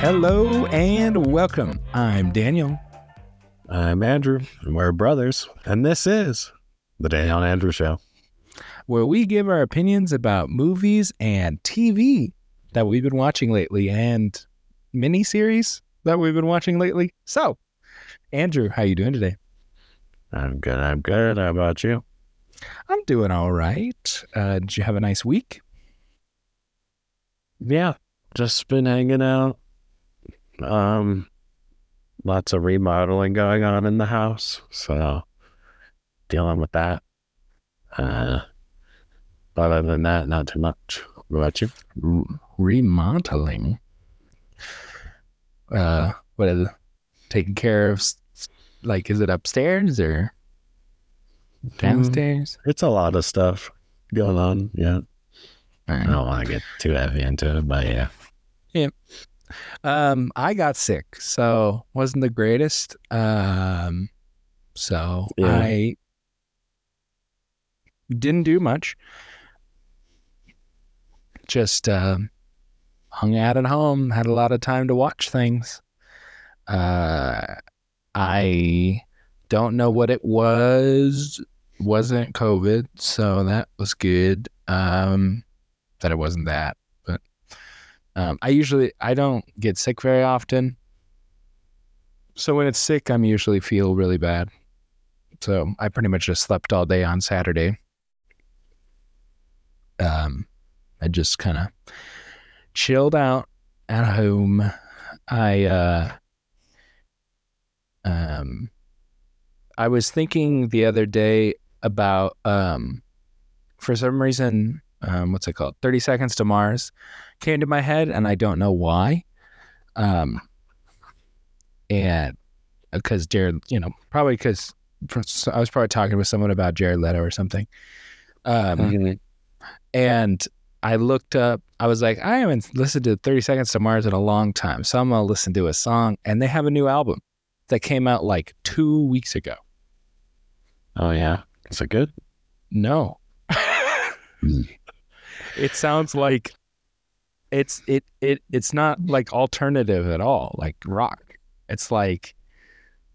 Hello and welcome. I'm Daniel. I'm Andrew, and we're brothers, and this is the Daniel and Andrew Show. where we give our opinions about movies and TV that we've been watching lately and miniseries that we've been watching lately. So, Andrew, how you doing today? I'm good. I'm good. How about you? I'm doing all right. Uh, did you have a nice week? Yeah, just been hanging out. Um, lots of remodeling going on in the house, so dealing with that. Uh, but other than that, not too much. What about you? R- remodeling. Uh, what is it? Taking care of, like, is it upstairs or downstairs? It's a lot of stuff going on. Yeah, All I don't want to get too heavy into it, but yeah. yeah. Um, I got sick, so wasn't the greatest. Um, so Yeah. I didn't do much. Just um, hung out at home, had a lot of time to watch things. Uh, I don't know what it was. Wasn't COVID, so that was good. Um, that it wasn't that, um, I usually I don't get sick very often. So when it's sick, I'm usually feel really bad. So I pretty much just slept all day on Saturday. Um, I just kind of chilled out at home. I uh, um, I was thinking the other day about um, for some reason, um, what's it called? Thirty Seconds to Mars came to my head, and I don't know why. Um, and because Jared, you know, probably because I was probably talking with someone about Jared Leto or something. Um, and I looked up, I was like, I haven't listened to 30 Seconds to Mars in a long time. So I'm going to listen to a song. And they have a new album that came out like two weeks ago. Oh yeah, is it good? No. It sounds like it's it it it's not like alternative at all, like rock. It's like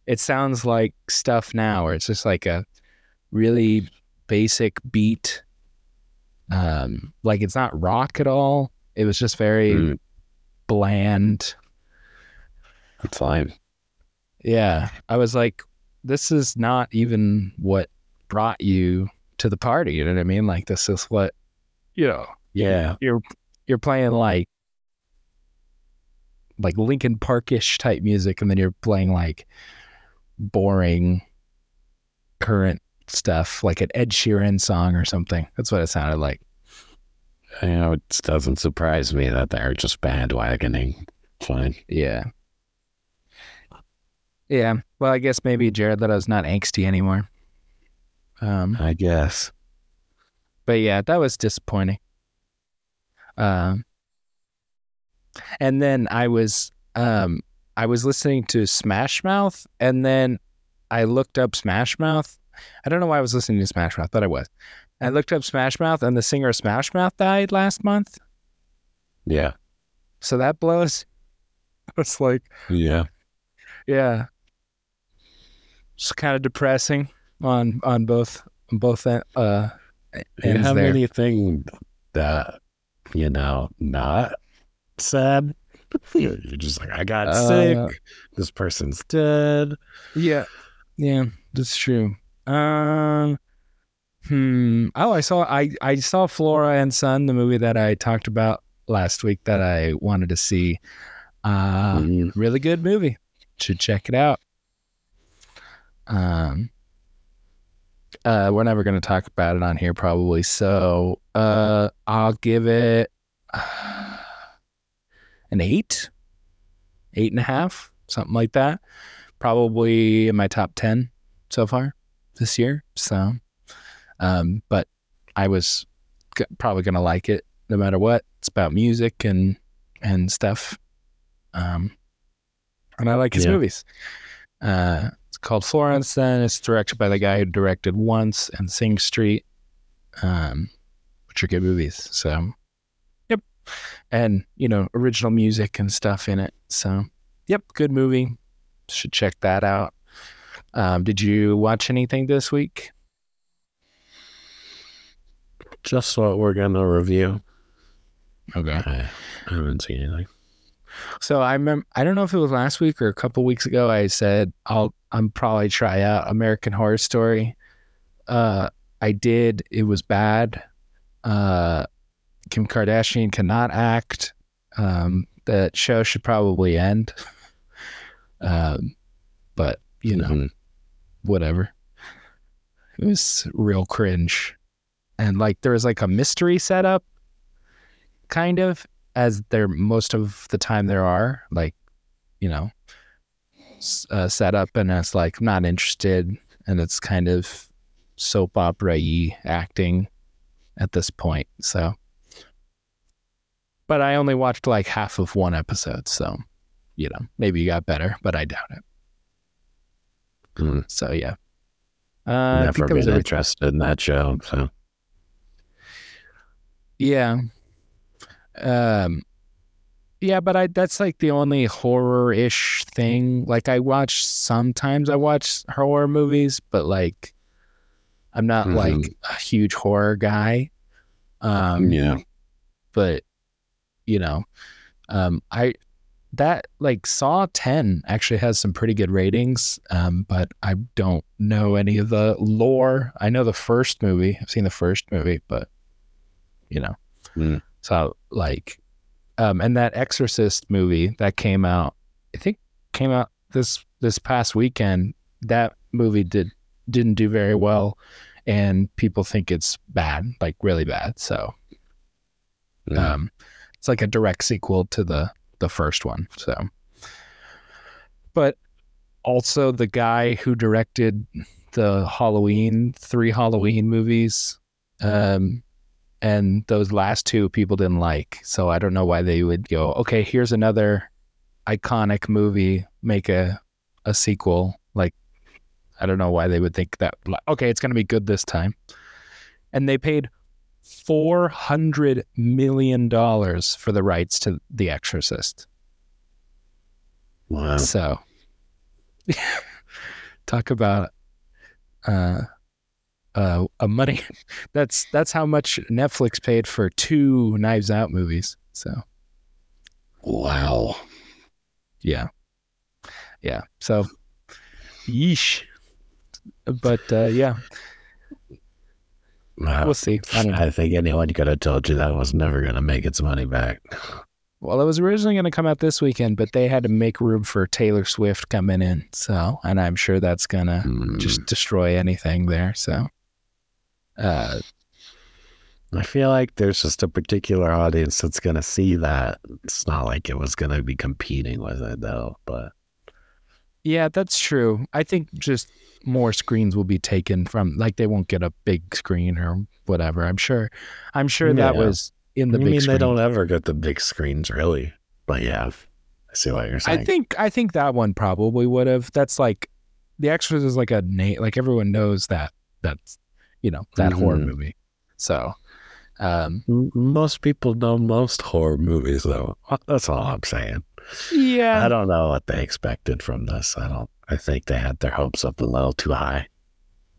it sounds like stuff now where it's just like a really basic beat. Um like it's not rock at all. It was just very Mm, bland. it's fine. Yeah. I was like, this is not even what brought you to the party. You know what I mean? Like this is what you know, Yeah, you're you're playing like like Linkin Parkish type music, and then you're playing like boring current stuff, like an Ed Sheeran song or something. That's what it sounded like. you know, it doesn't surprise me that they're just bandwagoning. Fine. Yeah. Yeah. Well, I guess maybe Jared Leto's not angsty anymore. Um, I guess. But yeah, that was disappointing. Um, and then I was um I was listening to Smash Mouth, and then I looked up Smash Mouth. I don't know why I was listening to Smash Mouth, but I was. I looked up Smash Mouth, and the singer of Smash Mouth died last month. Yeah. So that blows. It's like, Yeah. yeah, it's kind of depressing on on both on both uh Do you ends have there. anything that, you know, not sad? You're just like, I got Uh, sick. This person's dead. Yeah, yeah, that's true. Um, hmm. Oh, I saw I I saw Flora and Son, the movie that I talked about last week that I wanted to see. Uh, Mm, really good movie. Should check it out. Um. Uh, we're never gonna talk about it on here probably. So, uh, I'll give it an eight, eight and a half, something like that. Probably in my top ten so far this year. So, um, but I was g- probably gonna like it no matter what. It's about music and and stuff. Um, and I like his Yeah. movies. Uh, called Florence. Then it's directed by the guy who directed Once and Sing Street, um, which are good movies. So, yep, and you know original music and stuff in it. So, yep, good movie. Should check that out. Um, did you watch anything this week? Just what we're gonna review. Okay. I, I haven't seen anything. So I remember I don't know if it was last week or a couple weeks ago. I said I'll I'm probably try out American Horror Story. Uh, I did. It was bad. Uh, Kim Kardashian cannot act. Um, that show should probably end. um, but you know, Mhm. whatever. It was real cringe, and like there was like a mystery setup, kind of as there most of the time there are like, you know, uh, set up, and it's like I'm not interested, and it's kind of soap opera y acting at this point. So, but I only watched like half of one episode, so you know maybe you got better, but I doubt it. Mm. So yeah. Uh, I think Never was been interested in that show. So Yeah. Um yeah, but I that's like the only horror-ish thing. Like I watch sometimes I watch horror movies, but like I'm not Mhm. like a huge horror guy. Um yeah, but you know, um I that like Saw 10 actually has some pretty good ratings, um, but I don't know any of the lore. I know the first movie. I've seen the first movie, but you know. Mm. So like um and that Exorcist movie that came out, I think came out this this past weekend. That movie did didn't do very well and people think it's bad, like really bad. So yeah. um, it's like a direct sequel to the the first one. So, but also the guy who directed the Halloween three Halloween movies, um, and those last two people didn't like. So I don't know why they would go. Okay, here's another iconic movie. Make a a sequel. Like I don't know why they would think that. like, Okay, it's gonna be good this time. And they paid four hundred million dollars for the rights to The Exorcist. wow. So, talk about uh, uh, a money. That's that's how much Netflix paid for two Knives Out movies. So Wow. yeah, yeah. So, yeesh. But uh, yeah, Wow. we'll see. I don't. I think anyone could have told you that was never going to make its money back. Well, it was originally going to come out this weekend, but they had to make room for Taylor Swift coming in. So, and I'm sure that's going to Mm. just destroy anything there. So, uh, I feel like there's just a particular audience that's going to see that. It's not like it was going to be competing with it, though. But yeah, that's true. I think just more screens will be taken from, like, they won't get a big screen or whatever. I'm sure. I'm sure that was in the I mean, screen. they don't ever get the big screens, really. But yeah, I see what you're saying. I think I think that one probably would have. That's like The Exorcist is like a name. Like everyone knows that. That's you know that horror Mhm. movie. So, um, most people know most horror movies, though. That's all I'm saying. yeah, I don't know what they expected from this. I don't. I think they had their hopes up a little too high.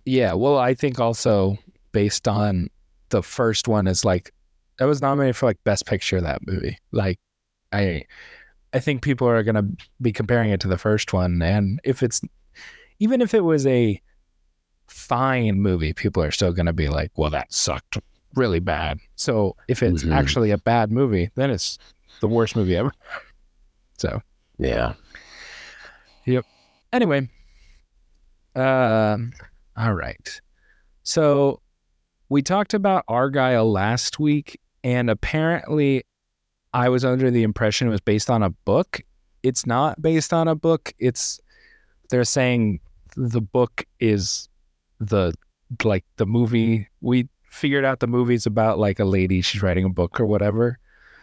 Yeah, well, I think also based on the first one is like that was nominated for like best picture that movie. Like I I think people are going to be comparing it to the first one and if it's even if it was a fine movie, people are still going to be like, "Well, that sucked really bad." So, if it's Mhm. actually a bad movie, then it's the worst movie ever. So, Yeah. Yep. Anyway um all right so we talked about Argylle last week and apparently i was under the impression it was based on a book it's not based on a book it's they're saying the book is the like the movie we figured out the movie's about like a lady she's writing a book or whatever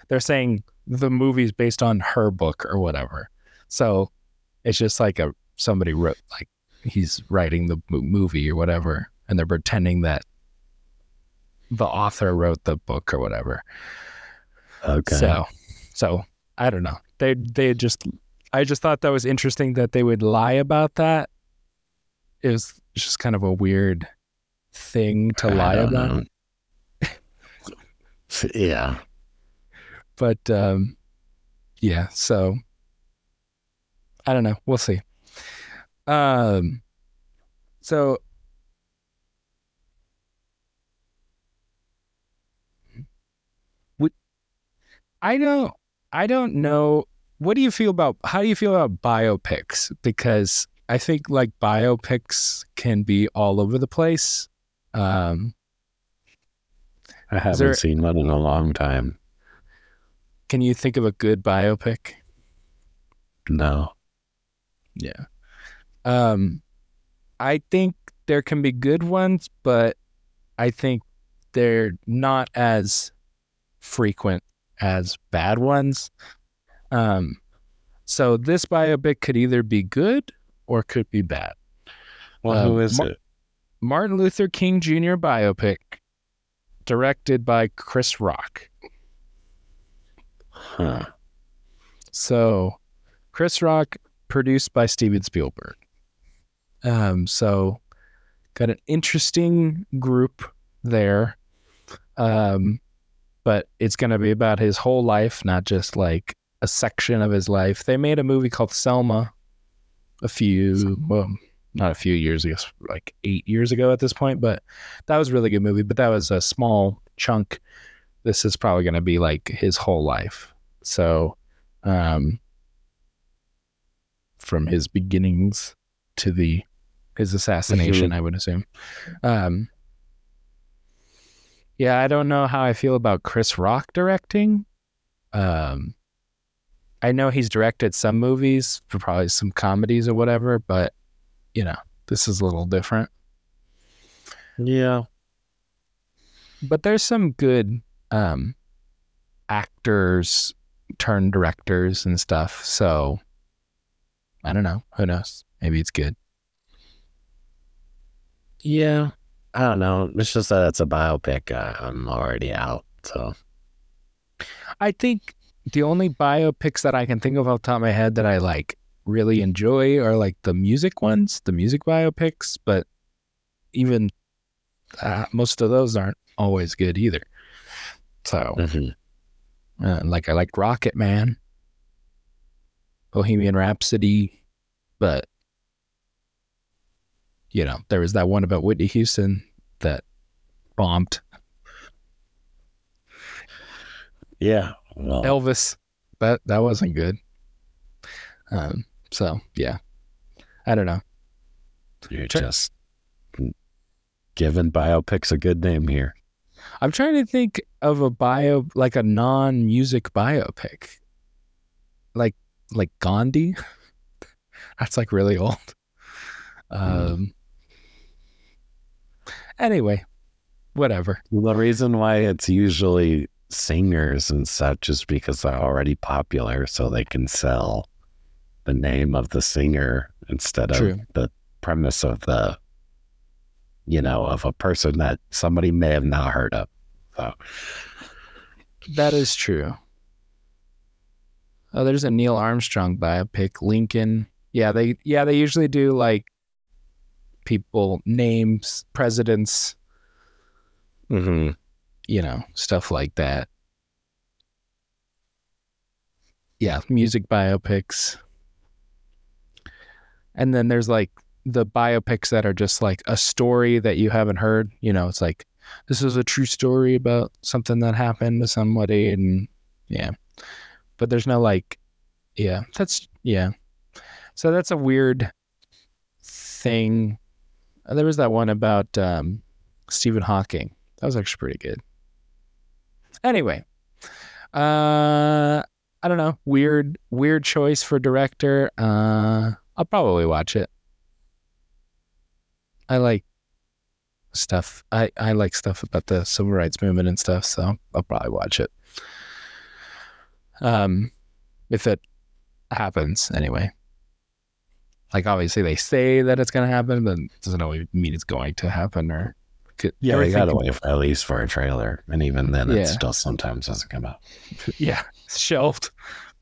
they're saying the movie's based on her book or whatever so it's just like a somebody wrote like he's writing the movie or whatever and they're pretending that the author wrote the book or whatever Okay. So, so I don't know. They they just I just thought that was interesting that they would lie about that. It was just kind of a weird thing to lie about. yeah. But um, yeah, so I don't know. We'll see. Um, so would I don't I don't know. What do you feel about how do you feel about biopics? Because I think like biopics can be all over the place. Um, I haven't there- seen one in a long time. can you think of a good biopic? No. Yeah. Um I think there can be good ones, but I think they're not as frequent as bad ones. Um so this biopic could either be good or could be bad. Well, Um, who is it? Martin Luther King Jr. biopic directed by Chris Rock. Huh. So, Chris Rock, produced by Steven Spielberg. Um, so got an interesting group there. Um, but it's going to be about his whole life, not just like a section of his life. They made a movie called Selma a few, well, not a few years ago, like eight years ago at this point, but that was a really good movie. But that was a small chunk. This is probably going to be like his whole life. So, um, from his beginnings to the his assassination, I would assume. Um, yeah, I don't know how I feel about Chris Rock directing. Um, I know he's directed some movies, probably some comedies or whatever, but you know, this is a little different. Yeah. But there's some good um, actors turn directors and stuff. So I don't know. Who knows? Maybe it's good. Yeah. I don't know. It's just that it's a biopic. I'm already out. So I think the only biopics that I can think of off the top of my head that I like really enjoy are like the music ones, the music biopics, but even uh, most of those aren't always good either. So, Mhm. uh, like, I like Rocketman, Bohemian Rhapsody, but you know, there was that one about Whitney Houston that bombed. yeah. Elvis, that that wasn't good. Um, so yeah, I don't know. you're try- just giving biopics a good name here. I'm trying to think of a bio like a non-music biopic, like like Gandhi. That's like really old. Um. Anyway, whatever. The reason why it's usually singers and such is because they're already popular, so they can sell the name of the singer instead of True. the premise of the, you know, of a person that somebody may have not heard of. So, That is true. Oh, there's a Neil Armstrong biopic, Lincoln. Yeah, they yeah they usually do like people names, presidents, Mhm. You know, stuff like that. Yeah, music biopics. And then there's like the biopics that are just like a story that you haven't heard. You know, it's like this is a true story about something that happened to somebody and yeah. But there's no like yeah, that's yeah. So that's a weird thing. There was that one about um Stephen Hawking. That was actually pretty good. Anyway, uh, I don't know. Weird, weird choice for director. Uh, I'll probably watch it. I like stuff. I I like stuff about the civil rights movement and stuff. So I'll probably watch it. Um, if it happens, anyway. Like obviously they say that it's gonna happen, but it doesn't always mean it's going to happen or Yeah, they gotta wait for, at least for a trailer, and even then, it still sometimes doesn't come out. Yeah, shelved,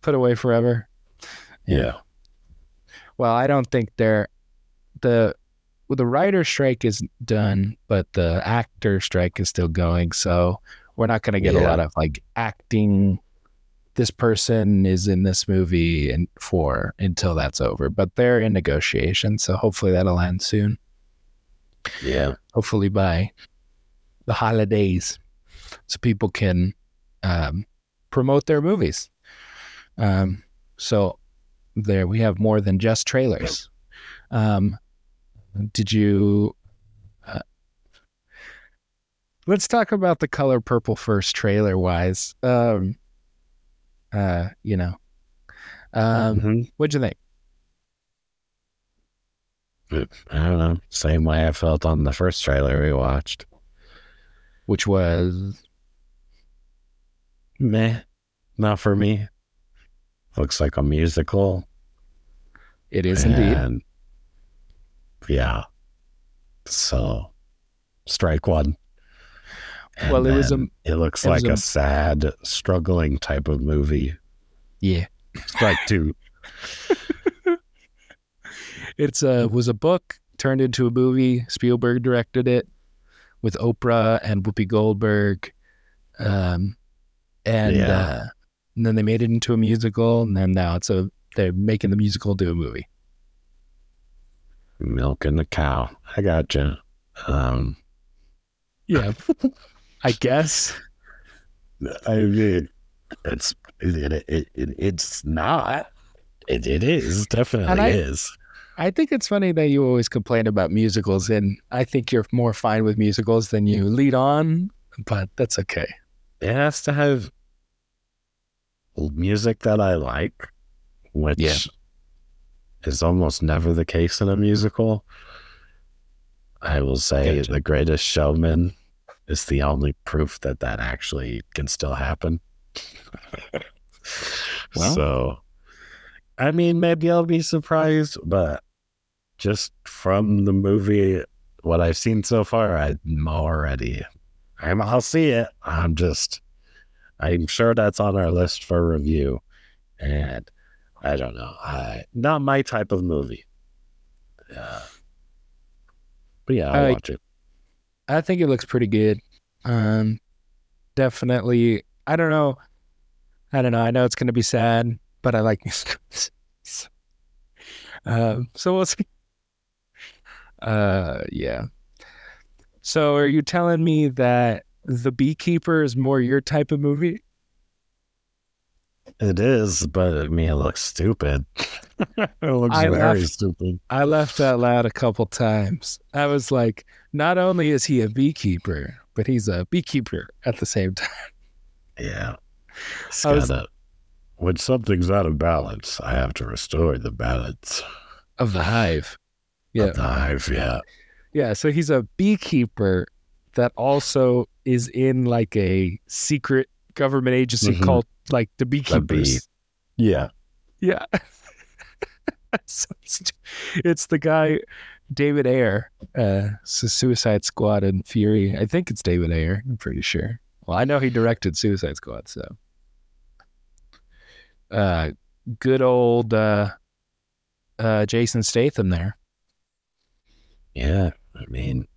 put away forever. Yeah. Yeah, Well, I don't think they're the well, the writer strike is done, but the actor strike is still going. So we're not going to get a lot of like acting. This person is in this movie and for until that's over, but they're in negotiation. So hopefully that'll end soon. Yeah, Hopefully by the holidays, so people can um, promote their movies. Um, so there we have more than just trailers. Um, did you? Uh, let's talk about the color purple first, trailer wise. Um, uh, you know, um, Mhm. what'd you think? I don't know. Same way I felt on the first trailer we watched. Which was Meh, not for me. Looks like a musical. it is indeed. Yeah. So strike one. And Well, it was a- it looks it like a- a sad, struggling type of movie. Yeah, Strike two. it's a was a book turned into a movie. Spielberg directed it with Oprah and Whoopi Goldberg, um, and, Yeah. uh, and then they made it into a musical, and then now it's a they're making the musical do a movie. Milking the cow. I got you. Um, Yeah, I guess. I mean, it's it, it, it, it's not. It, it is definitely And I- is. I think it's funny that you always complain about musicals, and I think you're more fine with musicals than you lead on, but that's okay. It has to have music that I like, which Yeah. is almost never the case in a musical. I will say Gotcha. The Greatest Showman is the only proof that that actually can still happen. Well. so, I mean, maybe I'll be surprised, but just from the movie, what I've seen so far, I'm already, I'm, I'll see it. I'm just, I'm sure that's on our list for review. And I don't know, I, not my type of movie. Yeah. But yeah, I'll I- watch it. I think it looks pretty good. Um, definitely. I don't know. I don't know. I know it's going to be sad, but I like musicals. um, so we'll see. Uh, yeah. So are you telling me that The Beekeeper is more your type of movie? It is, but I mean, it looks stupid. it looks I very laughed. stupid. I laughed out loud a couple times. I was like, not only is he a beekeeper, but he's a beekeeper at the same time. Yeah. It's I was- gotta- when something's out of balance, I have to restore the balance Of the hive. Yeah. the hive. Yeah. Yeah, so he's a beekeeper that also is in like a secret government agency Mhm. called like the The bee. beekeepers. Yeah. Yeah. So stu- it's the guy David Ayer, uh Su- Suicide Squad and Fury. I think it's David Ayer, I'm pretty sure. Well, I know he directed Suicide Squad, so uh good old uh uh Jason Statham there. Yeah. I mean,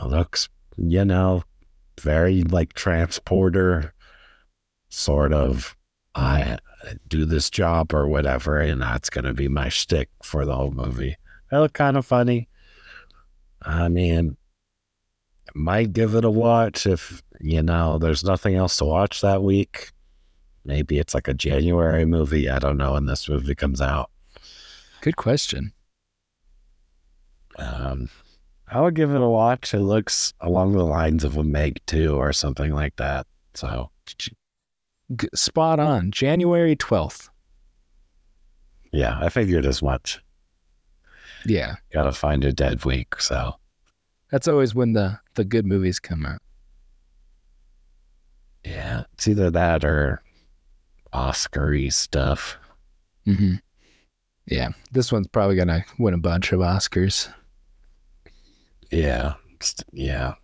it looks, you know, very like transporter sort of. I do this job or whatever, and that's going to be my shtick for the whole movie. Looked kind of funny. I mean, might give it a watch if, you know, there's nothing else to watch that week. Maybe it's like a January movie. I don't know when this movie comes out. Good question. Um, I would give it a watch. It looks along the lines of a Meg 2 or something like that. So, spot on. January 12th. yeah, I figured as much. Yeah. Gotta find a dead week. So, That's always when the, the good movies come out. yeah, it's either that or Oscar stuff. Mm-hmm. Yeah. This one's probably going to win a bunch of Oscars. Yeah, Yeah.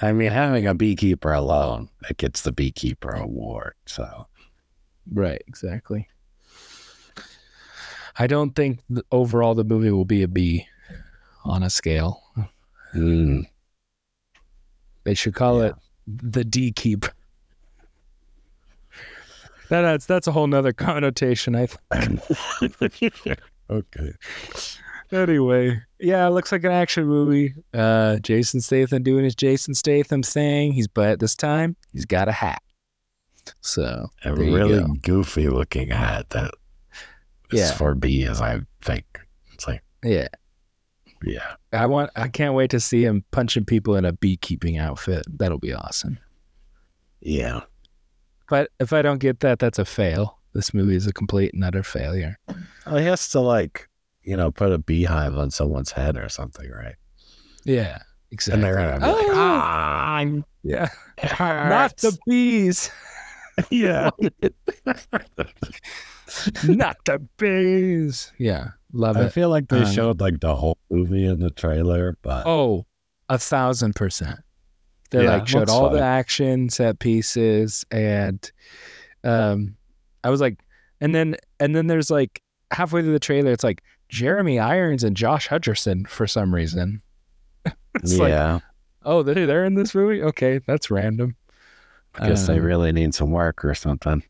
I mean, having a beekeeper alone, it gets the beekeeper award. So, Right, exactly. I don't think th- overall the movie will be a B on a scale. mm, They should call Yeah. it the D keep. That, that's that's a whole nother connotation. I think. okay. Anyway, yeah, it looks like an action movie. Uh, Jason Statham doing his Jason Statham thing. He's but this time he's got a hat. So A really go. goofy looking hat that is Yeah. for bees, I think. It's like, yeah, yeah. I want. I can't wait to see him punching people in a beekeeping outfit. That'll be awesome. Yeah. But if I don't get that, that's a fail. This movie is a complete and utter failure. Well, he has to, like, you know, put a beehive on someone's head or something, right? Yeah, exactly. And they're to be like, Oh. ah, I'm yeah, not the bees, yeah. not the bees. Yeah, love I it. I feel like they Um, showed like the whole movie in the trailer, but Oh, a thousand percent. They Yeah, like showed all the action set pieces, and um, I was like, and then and then there's like halfway through the trailer, it's like Jeremy Irons and Josh Hutcherson for some reason. it's like, yeah, oh, they're, they're in this movie. Okay, that's random. I guess they Um, really need some work or something.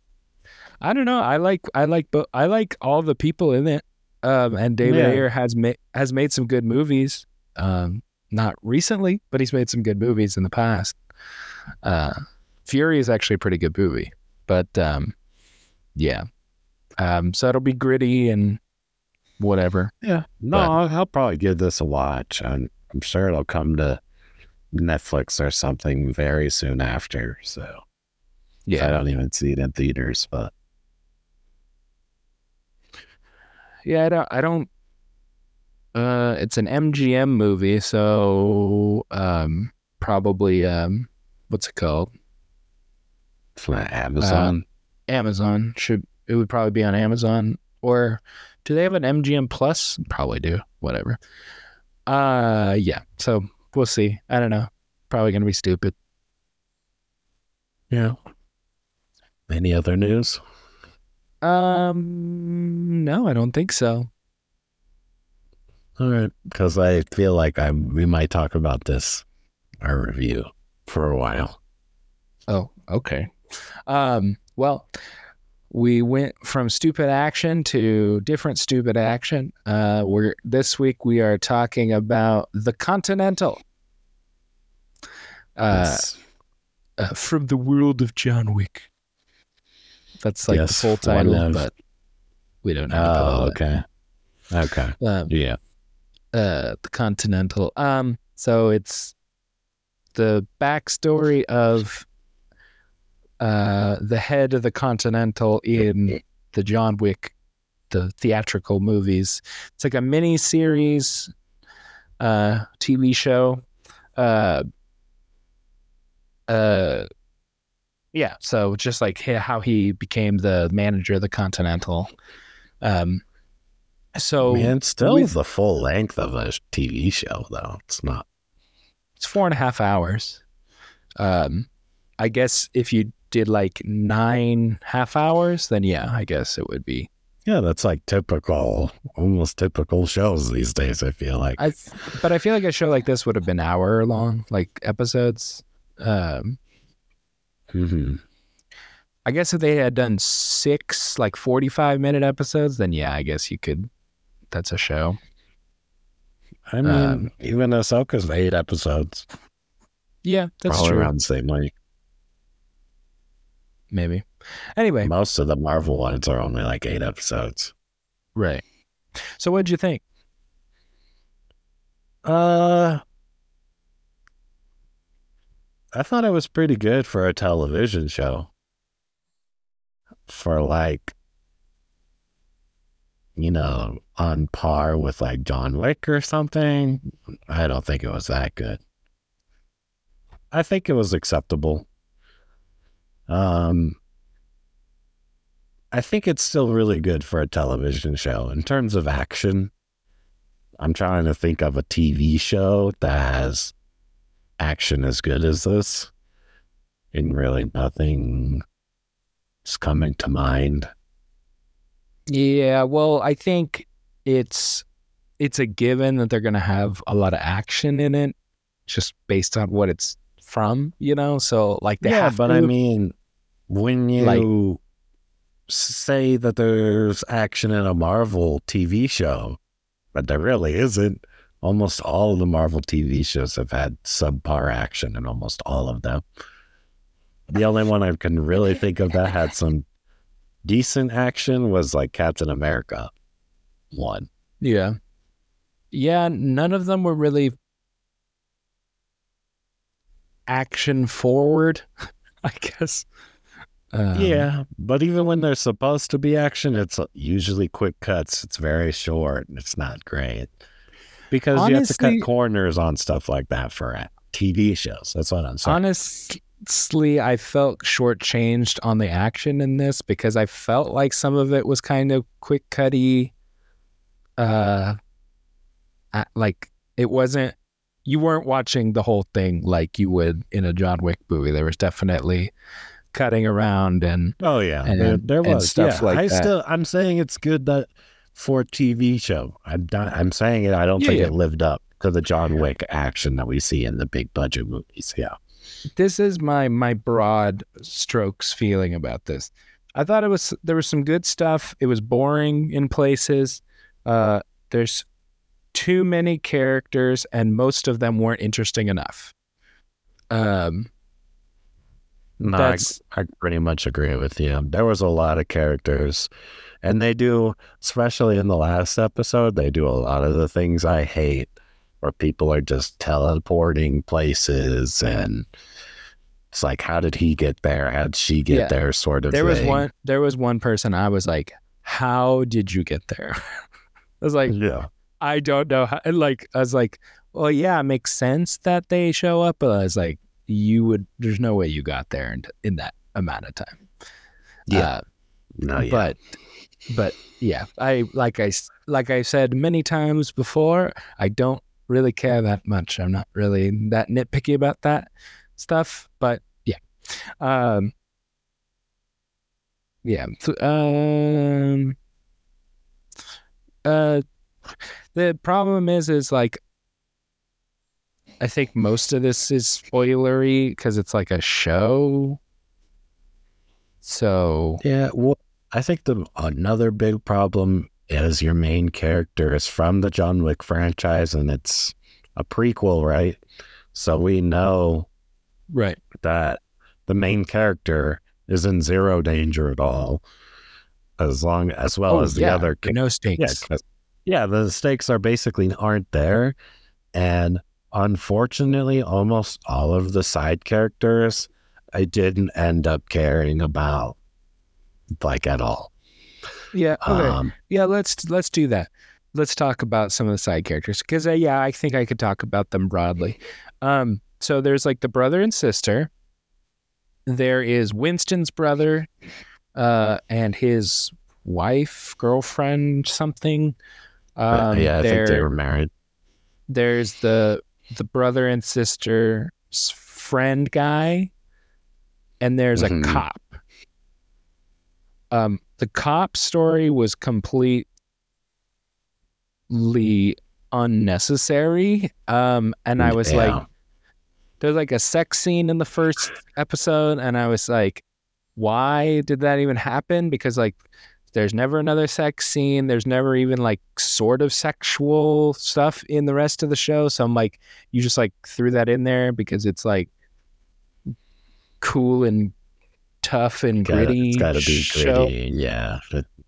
I don't know. I like I like but I like all the people in it. Um, and David Yeah. Ayer has made has made some good movies. Um, not recently, but he's made some good movies in the past. Uh, Fury is actually a pretty good movie, but um, yeah. Um, so it'll be gritty and whatever. Yeah, no, but- I'll, I'll probably give this a watch, and I'm sure it'll come to Netflix or something very soon after. So yeah. I don't even see it in theaters, but yeah. I don't. I don't. Uh, it's an MGM movie, so um, probably um, what's it called? it's not Amazon. Amazon should it would probably be on Amazon or do they have an MGM Plus? Probably do. Whatever. Uh yeah. So we'll see. I don't know. Probably gonna be stupid. yeah. Any other news? Um no, I don't think so. All right, because I feel like I we might talk about this our review for a while. Oh, okay. Um well we went from stupid action to different stupid action. Uh we're this week we are talking about the Continental. Uh Yes. uh, from the world of John Wick. That's like the full title, of- but we don't know. oh, okay. Okay. Um, Yeah. uh, the Continental. Um, so it's the backstory of uh, the head of the Continental in the John Wick, the theatrical movies. It's like a mini series, uh, TV show. Uh, uh, yeah. So just like how he became the manager of the Continental. Um, so it's still with- the full length of a TV show, though. It's not. it's four and a half hours. Um, I guess if you did like nine half hours, then yeah, I guess it would be. Yeah, that's like typical, almost typical shows these days. I feel like. I, but I feel like a show like this would have been hour long, like episodes. Um, hmm I guess if they had done six like forty-five minute episodes, then yeah, I guess you could. That's a show. I mean, Um, even Ahsoka's eight episodes, Yeah, that's probably true. around the same length. Maybe. Anyway, Most of the Marvel ones are only like eight episodes. right. So, what'd you think? Uh, I thought it was pretty good for a television show. For like, you know, on par with like John Wick or something. I don't think it was that good. I think it was acceptable. Um, I think it's still really good for a television show in terms of action. I'm trying to think of a TV show that has action as good as this. And really nothing is coming to mind. Yeah, well, I think it's it's a given that they're going to have a lot of action in it, just based on what it's from, you know. So like they yeah, have but to, I mean, when you Like- say that there's action in a Marvel TV show, but there really isn't. Almost all of the Marvel TV shows have had subpar action in almost all of them. The only one I can really think of that had some decent action was like Captain America one. yeah, yeah. None of them were really action forward, I guess. Um, yeah, but even when there's supposed to be action, it's usually quick cuts. It's very short and it's not great because you have to cut corners on stuff like that for uh, TV shows. That's what I'm saying. honestly, I felt shortchanged on the action in this because I felt like some of it was kind of quick cutty. Uh, like it wasn't. You weren't watching the whole thing like you would in a John Wick movie. There was definitely cutting around and oh yeah, and- there, there was stuff yeah, like I that. still, I'm saying it's good that for a TV show. I'm not, I'm saying it. I don't Yeah, think yeah. it lived up to the John Wick action that we see in the big budget movies. Yeah, this is my my broad strokes feeling about this. I thought it was there was some good stuff. It was boring in places. Uh, there's too many characters, and most of them weren't interesting enough. Um, no, I, that's I pretty much agree with you. There was a lot of characters, and they do, especially in the last episode, they do a lot of the things I hate, where people are just teleporting places, and it's like, how did he get there? How did she get Yeah. there? Sort of. there was one there was one person I was like, "How did you get there?" I was like, Yeah, I don't know how. and, Like, I was like, well, yeah, it makes sense that they show up, but I was like, you would. There's no way you got there in, in that amount of time. Yeah. Uh, no, yeah, but but yeah, I like i like I said many times before, I don't really care that much. I'm not really that nitpicky about that stuff. But yeah, um, yeah, um, uh, the problem is, is like. I think most of this is spoilery because it's like a show. So yeah. Well, I think the another big problem is your main character is from the John Wick franchise, and it's a prequel, right? So we know right, that the main character is in zero danger at all, as long as well Oh, as the yeah, other. ca- no Yeah, yeah, the stakes are basically aren't there, and unfortunately, almost all of the side characters I didn't end up caring about, like at all. Yeah. Okay. Um, yeah. Let's let's do that. Let's talk about some of the side characters because uh, yeah, I think I could talk about them broadly. Um. So there's like the brother and sister. There is Winston's brother, uh, and his wife, girlfriend, something. Um, yeah, I think they were married. there's the the brother and sister's friend guy, and there's Mhm. a cop. Um, the cop story was completely unnecessary. Um, and I was Yeah. like, there's like a sex scene in the first episode, and I was like, why did that even happen? Because like there's never another sex scene. There's never even like sort of sexual stuff in the rest of the show. So I'm like, you just like threw that in there because it's like cool and tough and Gotta- gritty. it's got to be show. gritty. Yeah.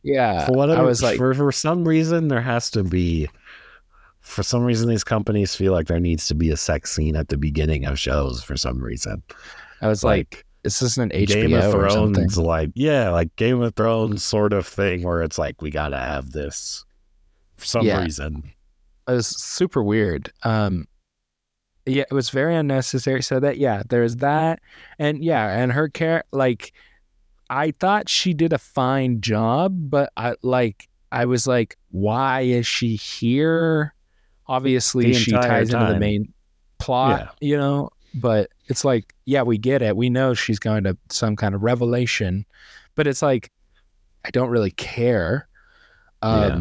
Yeah. for whatever, I was like, for, for some reason, there has to be. For some reason, these companies feel like there needs to be a sex scene at the beginning of shows. For some reason, I was like, this isn't an HBO Game of. Thrones, like yeah, like Game of Thrones sort of thing, where it's like we gotta have this for some Yeah. reason. it was super weird. Um, yeah, it was very unnecessary. So that yeah, there's that, and yeah, and her care like, I thought she did a fine job, but I like I was like, why is she here? obviously she ties into the main plot, you know, but it's like, yeah, we get it. We know she's going to some kind of revelation, but it's like, I don't really care. Um, Yeah.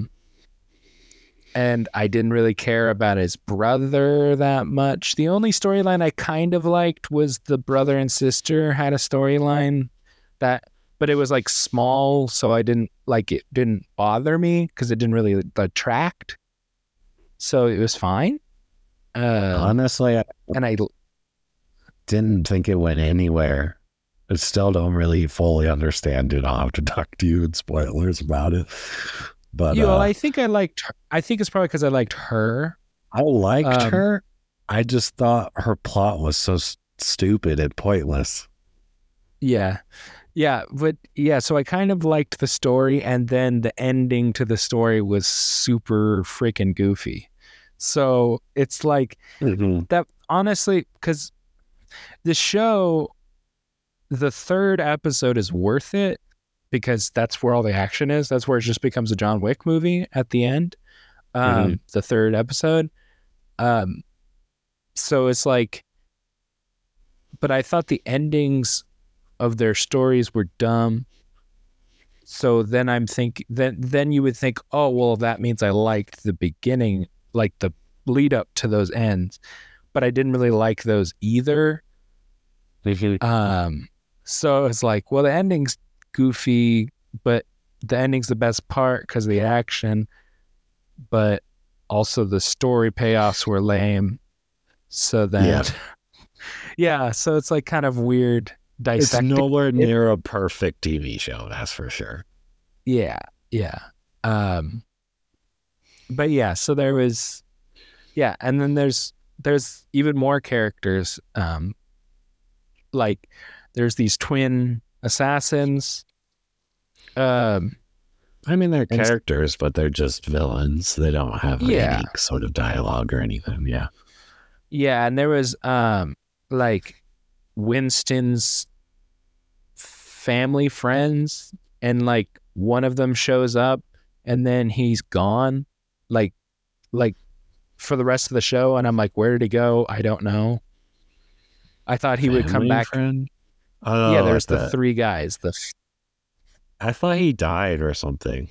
And I didn't really care about his brother that much. The only storyline I kind of liked was the brother and sister had a storyline that, but it was like small, so I didn't like it. Didn't bother me because it didn't really attract. So it was fine. Uh, Honestly, I and I didn't think it went anywhere. I still don't really fully understand it. I'll have to talk to you in spoilers about it. But you know, uh, I think I liked. Her. I think it's probably because I liked her. I liked um, her. I just thought her plot was so s- stupid and pointless. Yeah, yeah, but yeah. So I kind of liked the story, and then the ending to the story was super freaking goofy. So it's like that. Honestly, because the show, the third episode is worth it because that's where all the action is. That's where it just becomes a John Wick movie at the end. Um, The third episode. Um, so it's like, but I thought the endings of their stories were dumb. So then I'm think then then you would think, oh well, that means I liked the beginning, like the lead up to those ends, but I didn't really like those either. Um, so it's like, well, the ending's goofy, but the ending's the best part because the action, but also the story payoffs were lame. So then, Yeah. yeah, so it's like kind of weird It's nowhere near a perfect TV show, that's for sure. Yeah, yeah. Um but yeah, so there was yeah, and then there's there's even more characters um like there's these twin assassins um I mean, they're characters, but they're just villains. They don't have Yeah. any sort of dialogue or anything. Yeah. yeah, and there was um like Winston's family friends and like one of them shows up and then he's gone like like for the rest of the show and I'm like where did he go? I don't know. I thought he would come back. Friend? Oh, yeah, there's like the that. three guys. The I thought he died or something.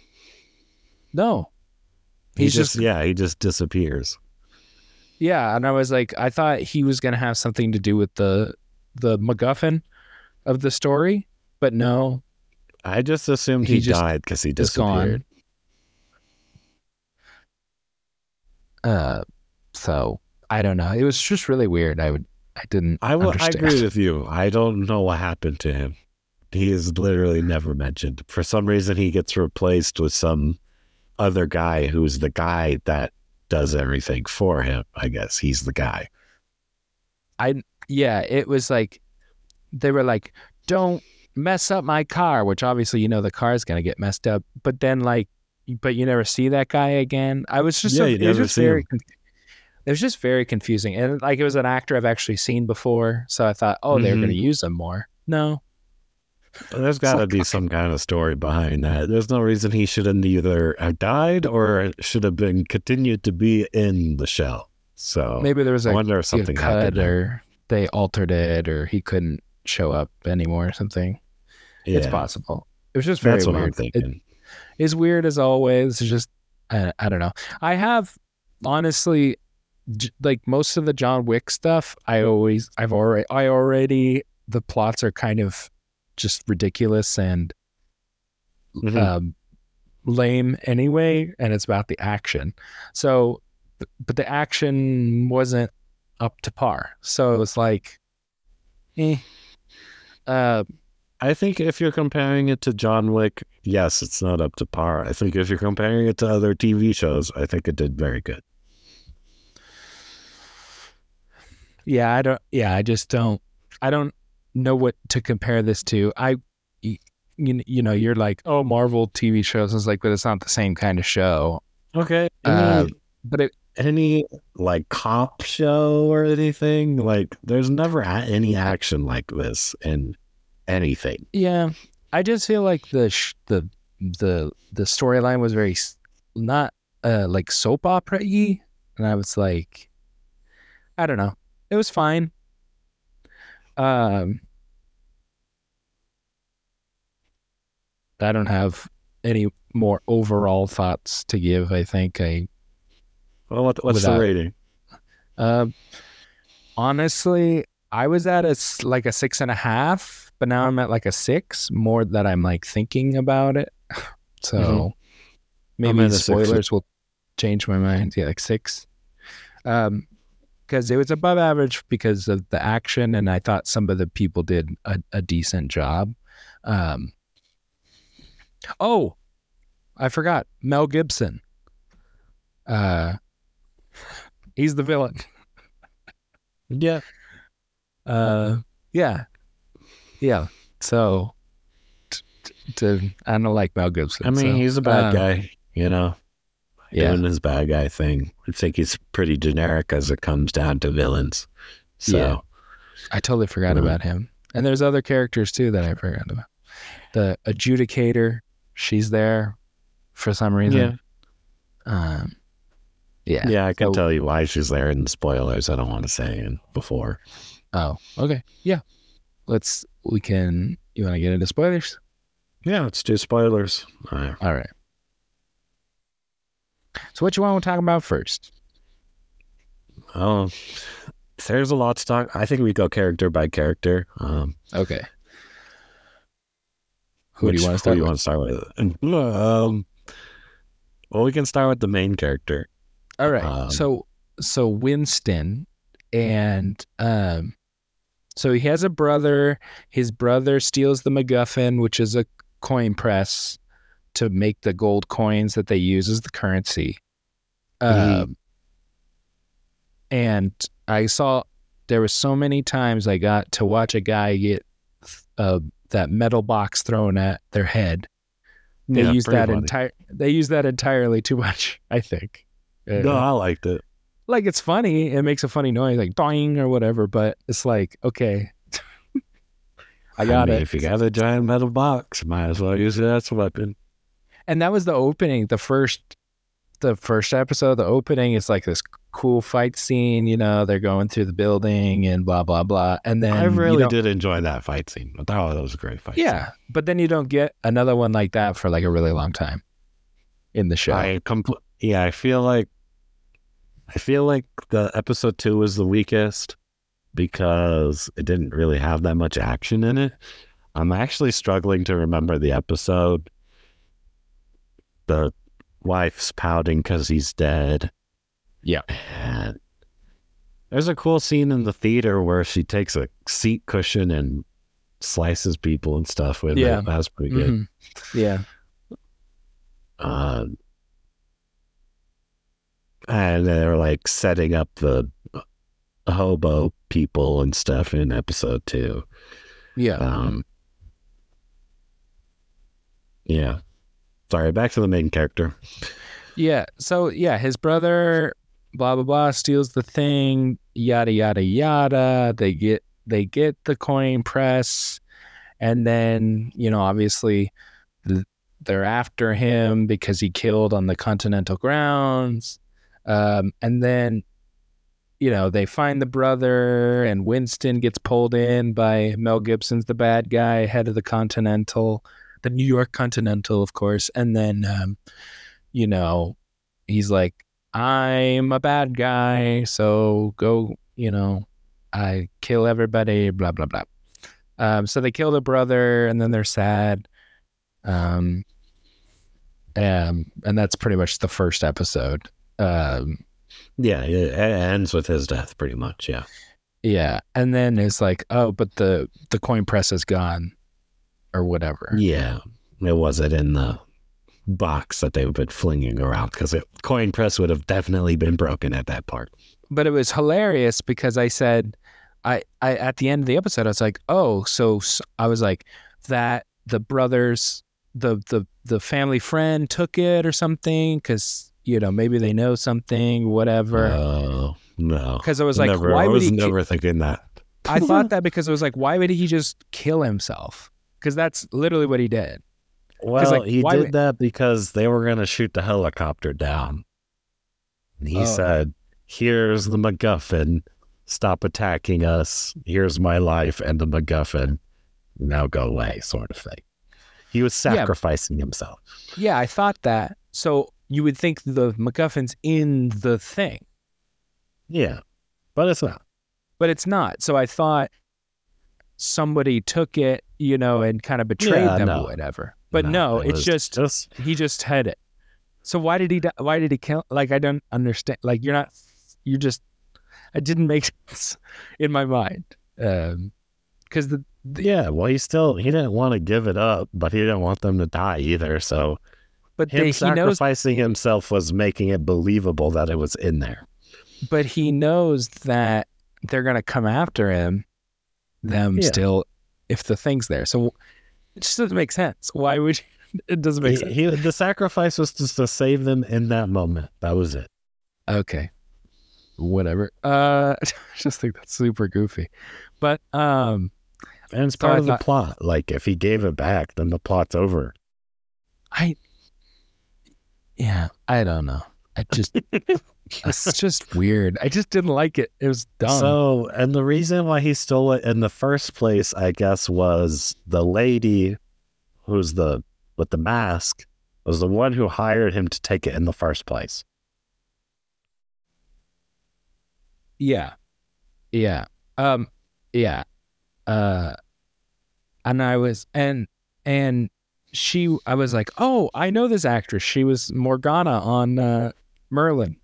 no. He just, just- yeah, he just disappears. Yeah, and I was like I thought he was going to have something to do with the the MacGuffin of the story, but no. I just assumed He he, just died because he disappeared. Uh so I don't know. It was just really weird. I would I didn't I agree with you. I don't know what happened to him. He is literally never mentioned. For some reason, he gets replaced with some other guy who's the guy that does everything for him. I guess he's the guy. I yeah, it was like they were like, "Don't mess up my car," which obviously you know the car's gonna get messed up. But then like, but you never see that guy again. I was just Yeah, so, you it was never just see very. him. It was just very confusing, and like it was an actor I've actually seen before, so I thought, oh, they're Mhm. going to use him more. No, There's got to like, be some kind of story behind that. There's no reason he should have either have died or should have been continued to be in the shell. So maybe there was I a, wonder if something cut happened. or they altered it, or he couldn't show up anymore or something. Yeah. It's possible. It was just very That's what I'm weird. It- thinking. Is weird as always. It's just I, I don't know. I have honestly j- like most of the John Wick stuff. I always I've already I already the plots are kind of just ridiculous and Mhm. um, lame anyway, and it's about the action. So, but- but the action wasn't up to par. So it was like, eh. Uh, I think if you're comparing it to John Wick, yes, it's not up to par. I think if you're comparing it to other TV shows, I think it did very good. yeah i don't yeah i just don't i don't know what to compare this to I, you, you know you're like oh marvel tv shows it's like but it's not the same kind of show Okay. Uh, Any, but it any like cop show or anything? Like, there's never any action like this in anything. yeah i just feel like the sh- the the the storyline was very not uh like soap opera y and I was like, I don't know. It was fine. Um, I don't have any more overall thoughts to give. I think I, Well, what, what's Without- the rating? um, honestly, I was at a like a six and a half, but now I'm at like a six. More that I'm like thinking about it. So Mhm. maybe the a six. spoilers will change my mind. Yeah, like six. Um, because it was above average because of the action, and I thought some of the people did a, a decent job. Um, oh, I forgot Mel Gibson. Uh, he's the villain. Yeah. Uh, yeah, yeah. So, t- t- to I don't like Mel Gibson. I mean, so, he's a bad um, guy, you know, Yeah, doing his bad guy thing. I think he's pretty generic as it comes down to villains. So, Yeah. I totally forgot Mhm. about him. And there's other characters too that I forgot about. The adjudicator, she's there for some reason. Um, yeah. yeah, I can So- tell you why she's there in the spoilers. I don't want to say in before. Oh, okay. Yeah. Let's. We can. You want to get into spoilers? Yeah, let's do spoilers. Uh, All right. So, what you want to talk about first? oh, there's a lot to talk. I think we go character by character. Um, Okay. Who which- do you want to start who with? want to start with? Um, well, we can start with the main character. All right. Um, so so Winston and um so he has a brother. His brother steals the MacGuffin, which is a coin press to make the gold coins that they use as the currency. Mhm. Um and I saw there was so many times I got to watch a guy get uh, that metal box thrown at their head. They Yeah, use that funny. entire they use that entirely too much, I think. Uh, No, I liked it. Like it's funny. It makes a funny noise, like doing or whatever. But it's like, okay, I got mean, it. If you got a giant metal box, might as well use it as a weapon. And that was the opening. The first, the first episode. The opening is like this cool fight scene. You know, they're going through the building and blah blah blah. And then I really did enjoy that fight scene. I thought that was a great fight. Yeah, but then you don't get another one like that for like a really long time in the show. I compl- Yeah, I feel like I feel like the episode two was the weakest because it didn't really have that much action in it. I'm actually struggling to remember the episode. The wife's pouting because he's dead. Yeah. And there's a cool scene in the theater where she takes a seat cushion and slices people and stuff with Yeah. it. That's pretty good. Mhm. Yeah, Uh, and they're like setting up the hobo people and stuff in episode two. yeah. Um, yeah. Sorry, back to the main character. Yeah. So yeah, his brother, blah blah blah, steals the thing. Yada yada yada. They get they get the coin press, and then you know obviously th- they're after him because he killed on the Continental grounds, um, and then you know they find the brother, and Winston gets pulled in by Mel Gibson's the bad guy, head of the Continental, the New York Continental, of course, and then. Um, you know, he's like, I'm a bad guy, so go, you know, I kill everybody, blah, blah, blah. Um, so they kill the brother and then they're sad. Um, um, and that's pretty much the first episode. Um, Yeah, it ends with his death, pretty much. Yeah. yeah. And then it's like, oh, but the, the coin press is gone or whatever. Yeah. It wasn't in the box that they've been flinging around because it coin press would have definitely been broken at that part. but it was hilarious because I said, I, I at the end of the episode, I was like, oh, so I was like that the brothers, the the the family friend took it or something because you know maybe they know something, whatever. Oh, no. Because I was like, never, why I would was he? ki- never thinking that. I thought that because it was like, why would he just kill himself? Because that's literally what he did. Well, like, he did would- that because they were going to shoot the helicopter down. And he Oh. said, here's the MacGuffin. Stop attacking us. Here's my life and the MacGuffin. Now go away, sort of thing. He was Yeah. sacrificing himself. Yeah, I thought that. So you would think the MacGuffin's in the thing, Yeah, but it's not. but it's not. So I thought somebody took it, you know, and kind of betrayed Yeah, them no. or whatever. But no, it it's just just he just had it. So why did he? di- Why did he kill? Like I don't understand. Like you're not. You just. It didn't make sense in my mind. Um, because the yeah. Well, he still he didn't want to give it up, but he didn't want them to die either. So but him they, he knows. sacrificing himself was making it believable that it was in there. But he knows that they're gonna come after him. Them Yeah. still, if the thing's there. So it just doesn't make sense. Why would? you, It doesn't make He, sense. he, the sacrifice was just to save them in that moment. That was it. Okay. Whatever. Uh, I just think that's super goofy. But um, And it's So part of the plot. Like if he gave it back, then the plot's over. I. Yeah, I don't know. I just it's just weird. I just didn't like it. It was dumb. So, and the reason why he stole it in the first place, I guess, was the lady who's the with the mask was the one who hired him to take it in the first place. yeah, yeah, um, yeah, uh, and I was and and she, I was like, oh, I know this actress. She was Morgana on uh, Merlin,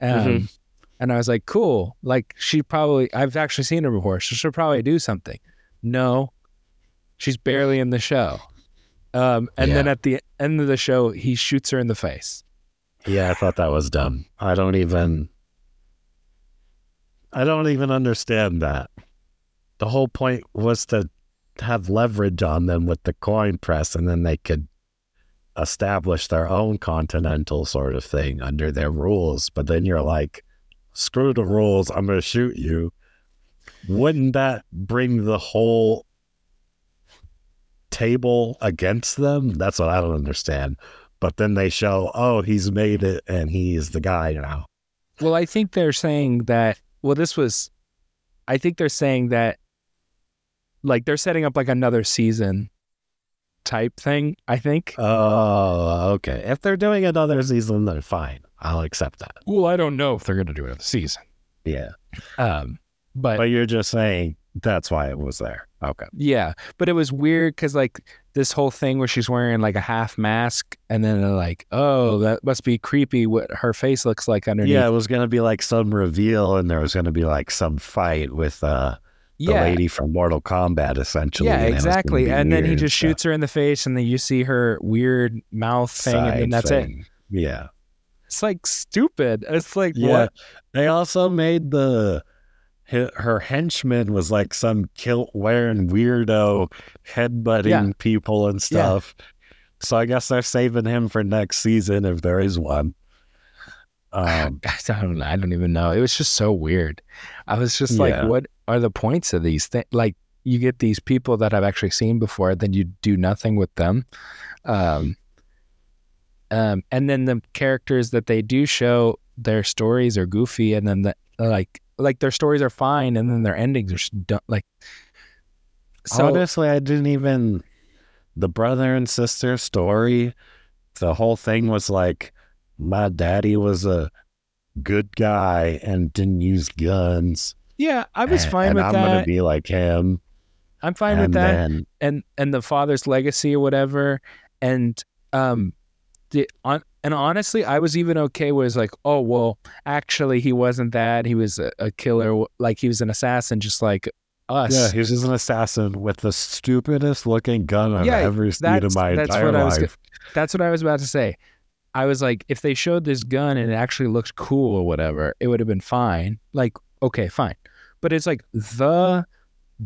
um, Mhm. and I was like, cool. Like she probably, I've actually seen her before. So she'll probably do something. No, she's barely in the show. Um, and then at the end of the show, he shoots her in the face. Yeah, I thought that was dumb. I don't even I don't even understand that. The whole point was to have leverage on them with the coin press and then they could establish their own continental sort of thing under their rules. But then you're like, screw the rules, I'm gonna shoot you. Wouldn't that bring the whole table against them? That's what I don't understand. But then they show, oh, he's made it and he's the guy now. Well, I think they're saying that. Well, this was. I think they're saying that. Like they're setting up like another season, type thing. I think. Oh, okay. If they're doing another season, then fine. I'll accept that. well, I don't know if they're gonna do another season. Yeah. Um, but But you're just saying that's why it was there. Okay. yeah, but it was weird because like this whole thing where she's wearing like a half mask, and then they're like, oh, that must be creepy. What her face looks like underneath. Yeah, it was going to be like some reveal and there was going to be like some fight with uh, the lady from Mortal Kombat, essentially. Yeah, and it was gonna exactly. And then he just stuff. shoots her in the face, and then you see her weird mouth thing, and Side that's it. Yeah. It's like stupid. It's like Yeah. what? They also made the her henchman was like some kilt wearing weirdo headbutting Yeah. people and stuff. So I guess they're saving him for next season if there is one. Um, I don't. I don't even know. It was just so weird. I was just like, what are the points of these things? Like, you get these people that I've actually seen before, then you do nothing with them. Um, um, and then the characters that they do show, their stories are goofy, and then the like, like their stories are fine, and then their endings are s- du- like. So honestly, I didn't even the brother and sister story. The whole thing was like my daddy was a good guy and didn't use guns. Yeah, I was fine and with I'm that. gonna be like him. I'm fine and with that. then and and the father's legacy or whatever and um the on and honestly i was even okay with like oh well actually he wasn't that he was a, a killer like he was an assassin just like us Yeah, he was just an assassin with the stupidest looking gun I've Yeah, ever seen in my that's entire what I was life. that's what i was about to say i was like if they showed this gun and it actually looked cool or whatever it would have been fine like okay fine but it's like the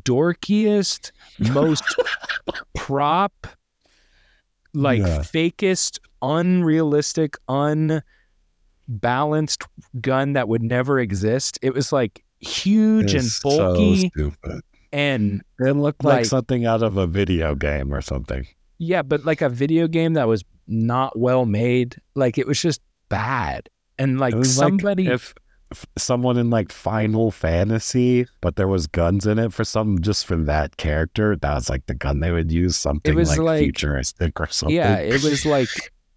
dorkiest most prop like Yeah. fakest unrealistic unbalanced gun that would never exist it was like huge and bulky So stupid. and It looked like, like- something out of a video game or something. yeah but like a video game that was not well made like it was just bad and like somebody like if someone in like Final Fantasy, but there was guns in it for some just for that character. That was like the gun they would use, something was like, like- futuristic or something. Yeah, it was like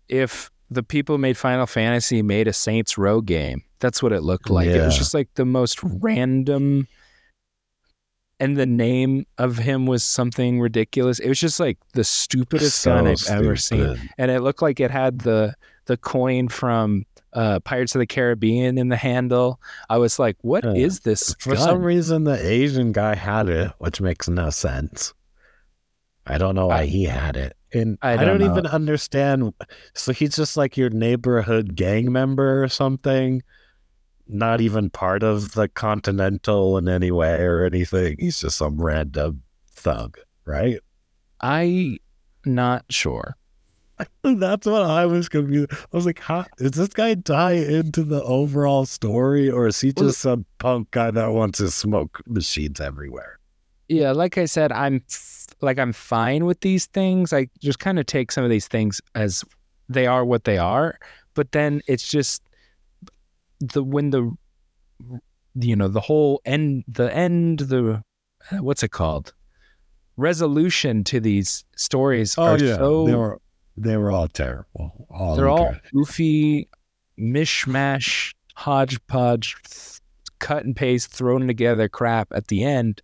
if the people made Final Fantasy made a Saints Row game. That's what it looked like. It was just like the most random and the name of him was something ridiculous. It was just like the stupidest gun I've ever seen. And it looked like it had the the coin from uh, Pirates of the Caribbean in the handle. I was like, "What is Yeah. this For gun?" some reason, the Asian guy had it, which makes no sense. I don't know why I- he had it. And I I, don't don't, even understand. So he's just like your neighborhood gang member or something, not even part of the Continental in any way or anything. He's just some random thug, right? I not sure. That's what I was confused. I was like, how does this guy tie into the overall story, or is he just some punk guy that wants to smoke machines everywhere? Yeah, like I said, I'm f- like I'm fine with these things. I just kind of take some of these things as they are what they are, but then it's just the when the you know the whole end the end the uh, what's it called resolution to these stories oh, are so they were all terrible. All they're all goofy mishmash hodgepodge th- cut and paste thrown together crap. At the end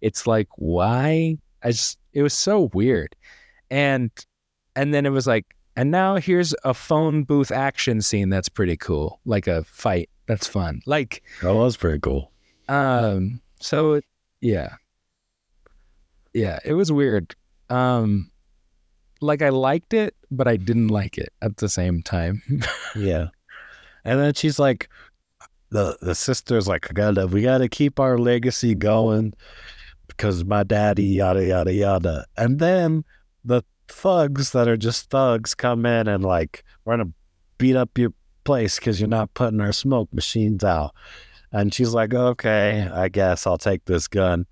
it's like why? I just it was so weird. And and then it was like and now here's a phone booth action scene that's pretty cool like a fight. That's fun. Like that was pretty cool. um so it, yeah. Yeah it was weird. Um like i liked it but i didn't like it at the same time Yeah, and then she's like, the the sister's like, I gotta we gotta keep our legacy going because my daddy yada yada yada, and then the thugs that are just thugs come in and like we're gonna beat up your place because you're not putting our smoke machines out. And she's like, okay, I guess I'll take this gun.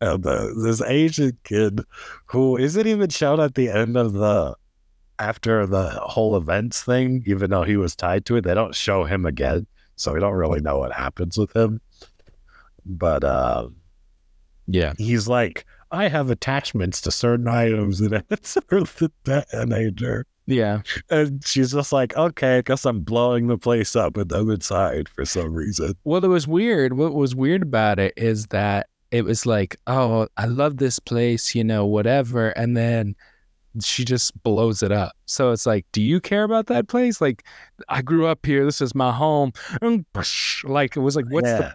And the, this Asian kid who isn't even shown at the end of the after the whole events thing, even though he was tied to it, they don't show him again. So we don't really know what happens with him. But uh, yeah he's like, I have attachments to certain items and it's the detonator. yeah And she's just like, okay, I guess I'm blowing the place up with them inside for some reason. Well, it was weird. What was weird about it is that it was like, oh, I love this place, you know, whatever. And then she just blows it up. So it's like, do you care about that place? Like, I grew up here. This is my home. Like, it was like, what's the,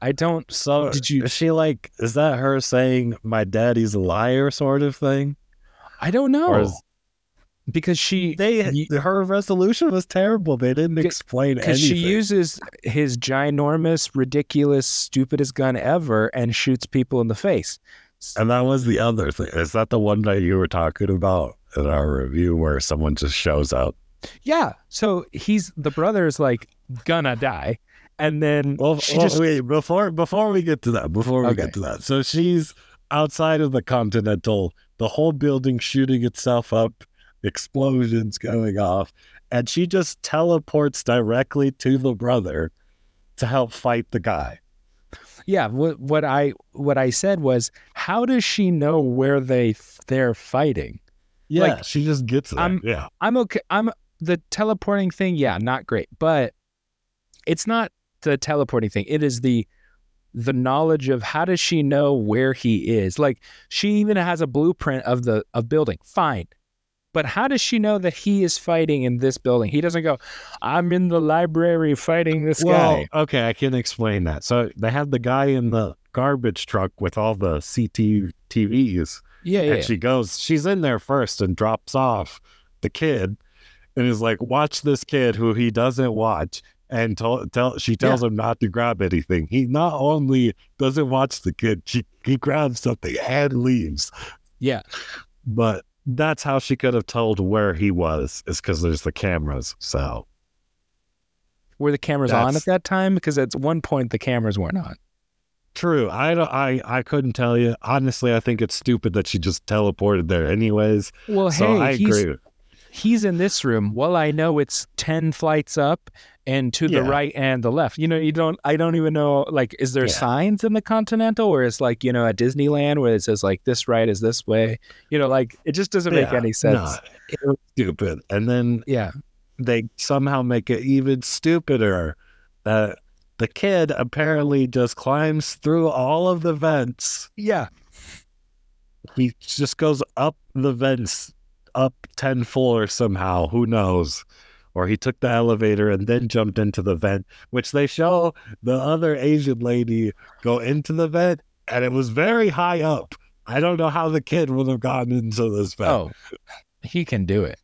I don't, So Did you- is she like, is that her saying my daddy's a liar sort of thing? I don't know. Or is- because she, They her resolution was terrible. They didn't explain because anything. she uses his ginormous, ridiculous, stupidest gun ever and shoots people in the face. and that was the other thing. Is that the one that you were talking about in our review where someone just shows up? Yeah. So he's, the brother is like, gonna die. And then Well, she well, just wait before before we get to that. Before we Okay. get to that, so she's outside of the Continental. The whole building shooting itself up, explosions going off, and she just teleports directly to the brother to help fight the guy. Yeah, what what I what I said was, how does she know where they they're fighting? Yeah, Like, she just gets there. I'm- yeah, I'm okay. I'm the teleporting thing. Yeah, not great, but it's not the teleporting thing. It is the the knowledge of how does she know where he is? Like she even has a blueprint of the of building. Fine. But how does she know that he is fighting in this building? He doesn't go, I'm in the library fighting this well, guy. okay, I can explain that. So they have the guy in the garbage truck with all the CCTVs. Yeah, yeah. And she goes, she's in there first and drops off the kid and is like, watch this kid who he doesn't watch. And tell, tell she tells him not to grab anything. He not only doesn't watch the kid, she, he grabs something and leaves. yeah. But that's how she could have told where he was, is because there's the cameras. So Were the cameras on at that time? Because at one point the cameras weren't on. true. I don't, I I couldn't tell you honestly. I think it's stupid that she just teleported there, anyways. Well, so hey, I agree. He's in this room. Well, I know it's 10 flights up and to the Yeah. right and the left. You know, you don't, I don't even know, like, is there Yeah. signs in the Continental where it's like, you know, at Disneyland where it says like this right is this way? You know, like it just doesn't make Yeah, any sense. No, it was stupid. And then Yeah. they somehow make it even stupider that the kid apparently just climbs through all of the vents. Yeah. He just goes up the vents, up 10 floors somehow. Who knows? Or he took the elevator and then jumped into the vent, which they show the other Asian lady go into the vent, and it was very high up. I don't know how the kid would have gotten into this vent. Oh, he can do it.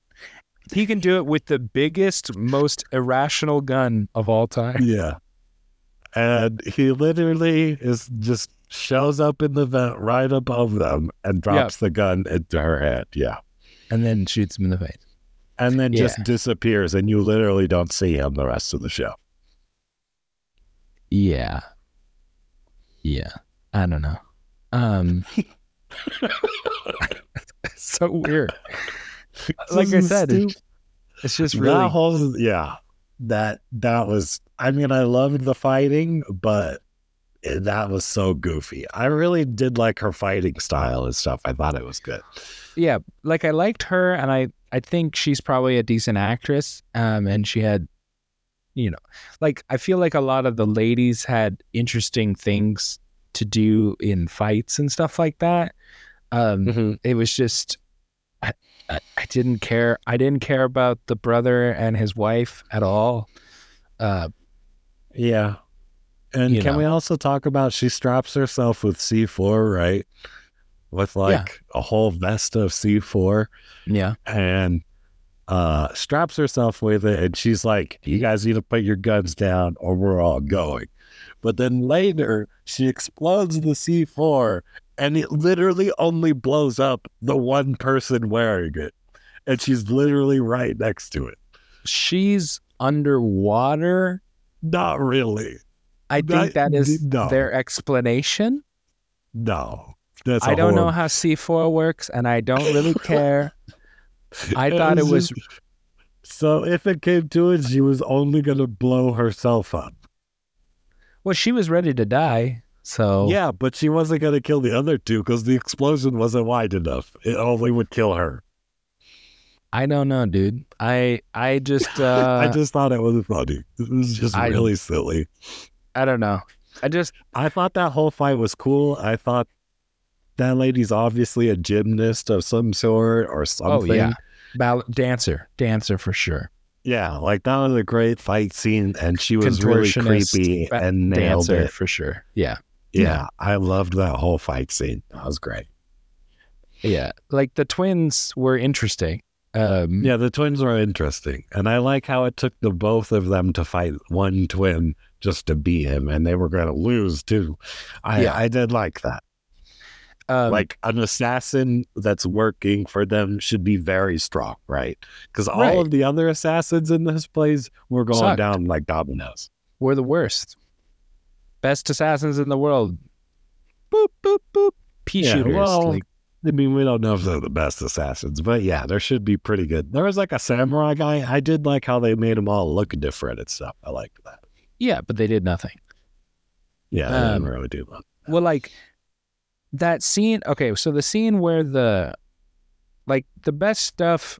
He can do it with the biggest, most irrational gun of all time. Yeah. And he literally is just shows up in the vent right above them and drops the gun into her head. Yeah. And then shoots him in the face. And then Yeah. just disappears and you literally don't see him the rest of the show. Yeah. Yeah. I don't know. Um so weird. Like I said, Stu- It's just really that really whole yeah. That that was I mean I loved the fighting, but it- that was so goofy. I really did like her fighting style and stuff. I thought it was good. yeah, like I liked her and I I think she's probably a decent actress. Um and she had you know, like I feel like a lot of the ladies had interesting things to do in fights and stuff like that. Um it was just I, I, I didn't care I didn't care about the brother and his wife at all. Uh Yeah. And You can know. we also talk about she straps herself with C4, right? With like a whole vest of C4 yeah. and uh straps herself with it and she's like, You guys need to put your guns down or we're all going. But then later she explodes the C4 and it literally only blows up the one person wearing it. And she's literally right next to it. She's underwater. Not really. I think That- that is no. their explanation. No. That's I don't know how C4 works and I don't really care. I thought it was so if it came to it, she was only gonna blow herself up. well she was ready to die. So Yeah, but she wasn't gonna kill the other two because the explosion wasn't wide enough. It only would kill her. I don't know, dude. I I just uh I just thought it was funny. It was just I- really silly. I don't know. I just I thought that whole fight was cool. I thought that lady's obviously a gymnast of some sort or something. oh yeah. Ball- dancer. Dancer for sure. Yeah, like that was a great fight scene, and she was really creepy ba- and nailed dancer it. for sure. Yeah. Yeah, I loved that whole fight scene. That was great. Yeah. Like the twins were interesting. Um Yeah, the twins were interesting, and I like how it took the both of them to fight one twin just to beat him, and they were going to lose too. I Yeah. I did like that. um, like an assassin that's working for them should be very strong, right? Because all Right. of the other assassins in this place were going Sucked. down like dominoes. we're the worst. Best assassins in the world. Boop boop boop. Pea Yeah, shooters. well, like, I mean, we don't know if they're the best assassins, but yeah, there should be pretty good. There was like a samurai guy. I did like how they made them all look different and stuff. I liked that. Yeah, but they did nothing. Yeah, they Um, didn't really do that. Well, like that scene. Okay, so the scene where the, like the best stuff,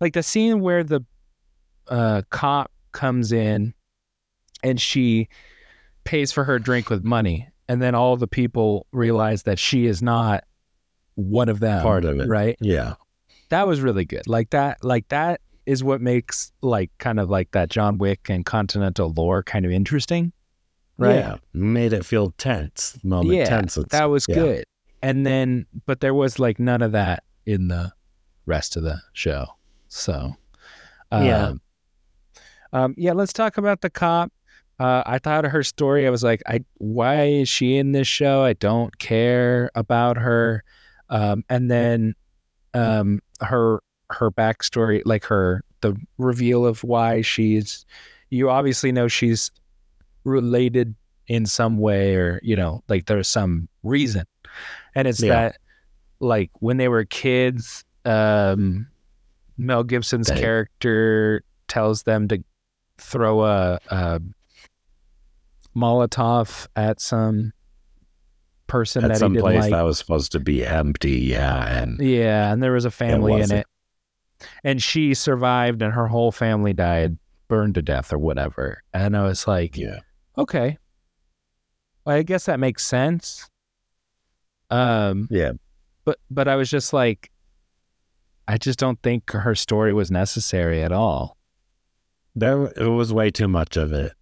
like the scene where the uh, cop comes in and she pays for her drink with money, and then all the people realize that she is not one of them. Part of it. right? Yeah. That was really good. Like that. Like that is what makes like kind of like that John Wick and Continental lore kind of interesting. Right. Yeah. Made it feel tense. Moment Yeah, tense. that was yeah. good. And then, but there was like none of that in the rest of the show. So, um, Yeah. um, yeah. Let's talk about the cop. Uh, I thought of her story. I was like, I why is she in this show? I don't care about her. Um, and then, um, her her backstory, like her the reveal of why she's. You obviously know she's related in some way or you know like there's some reason and it's Yeah. that like when they were kids um Mel Gibson's character tells them to throw a, a Molotov at some person At that some place like. that was supposed to be empty, yeah, and Yeah, and there was a family in it. And she survived and her whole family died, burned to death or whatever. And I was like, yeah, okay. Well, I guess that makes sense. Um, yeah, but but I was just like I just don't think her story was necessary at all. there it was way too much of it.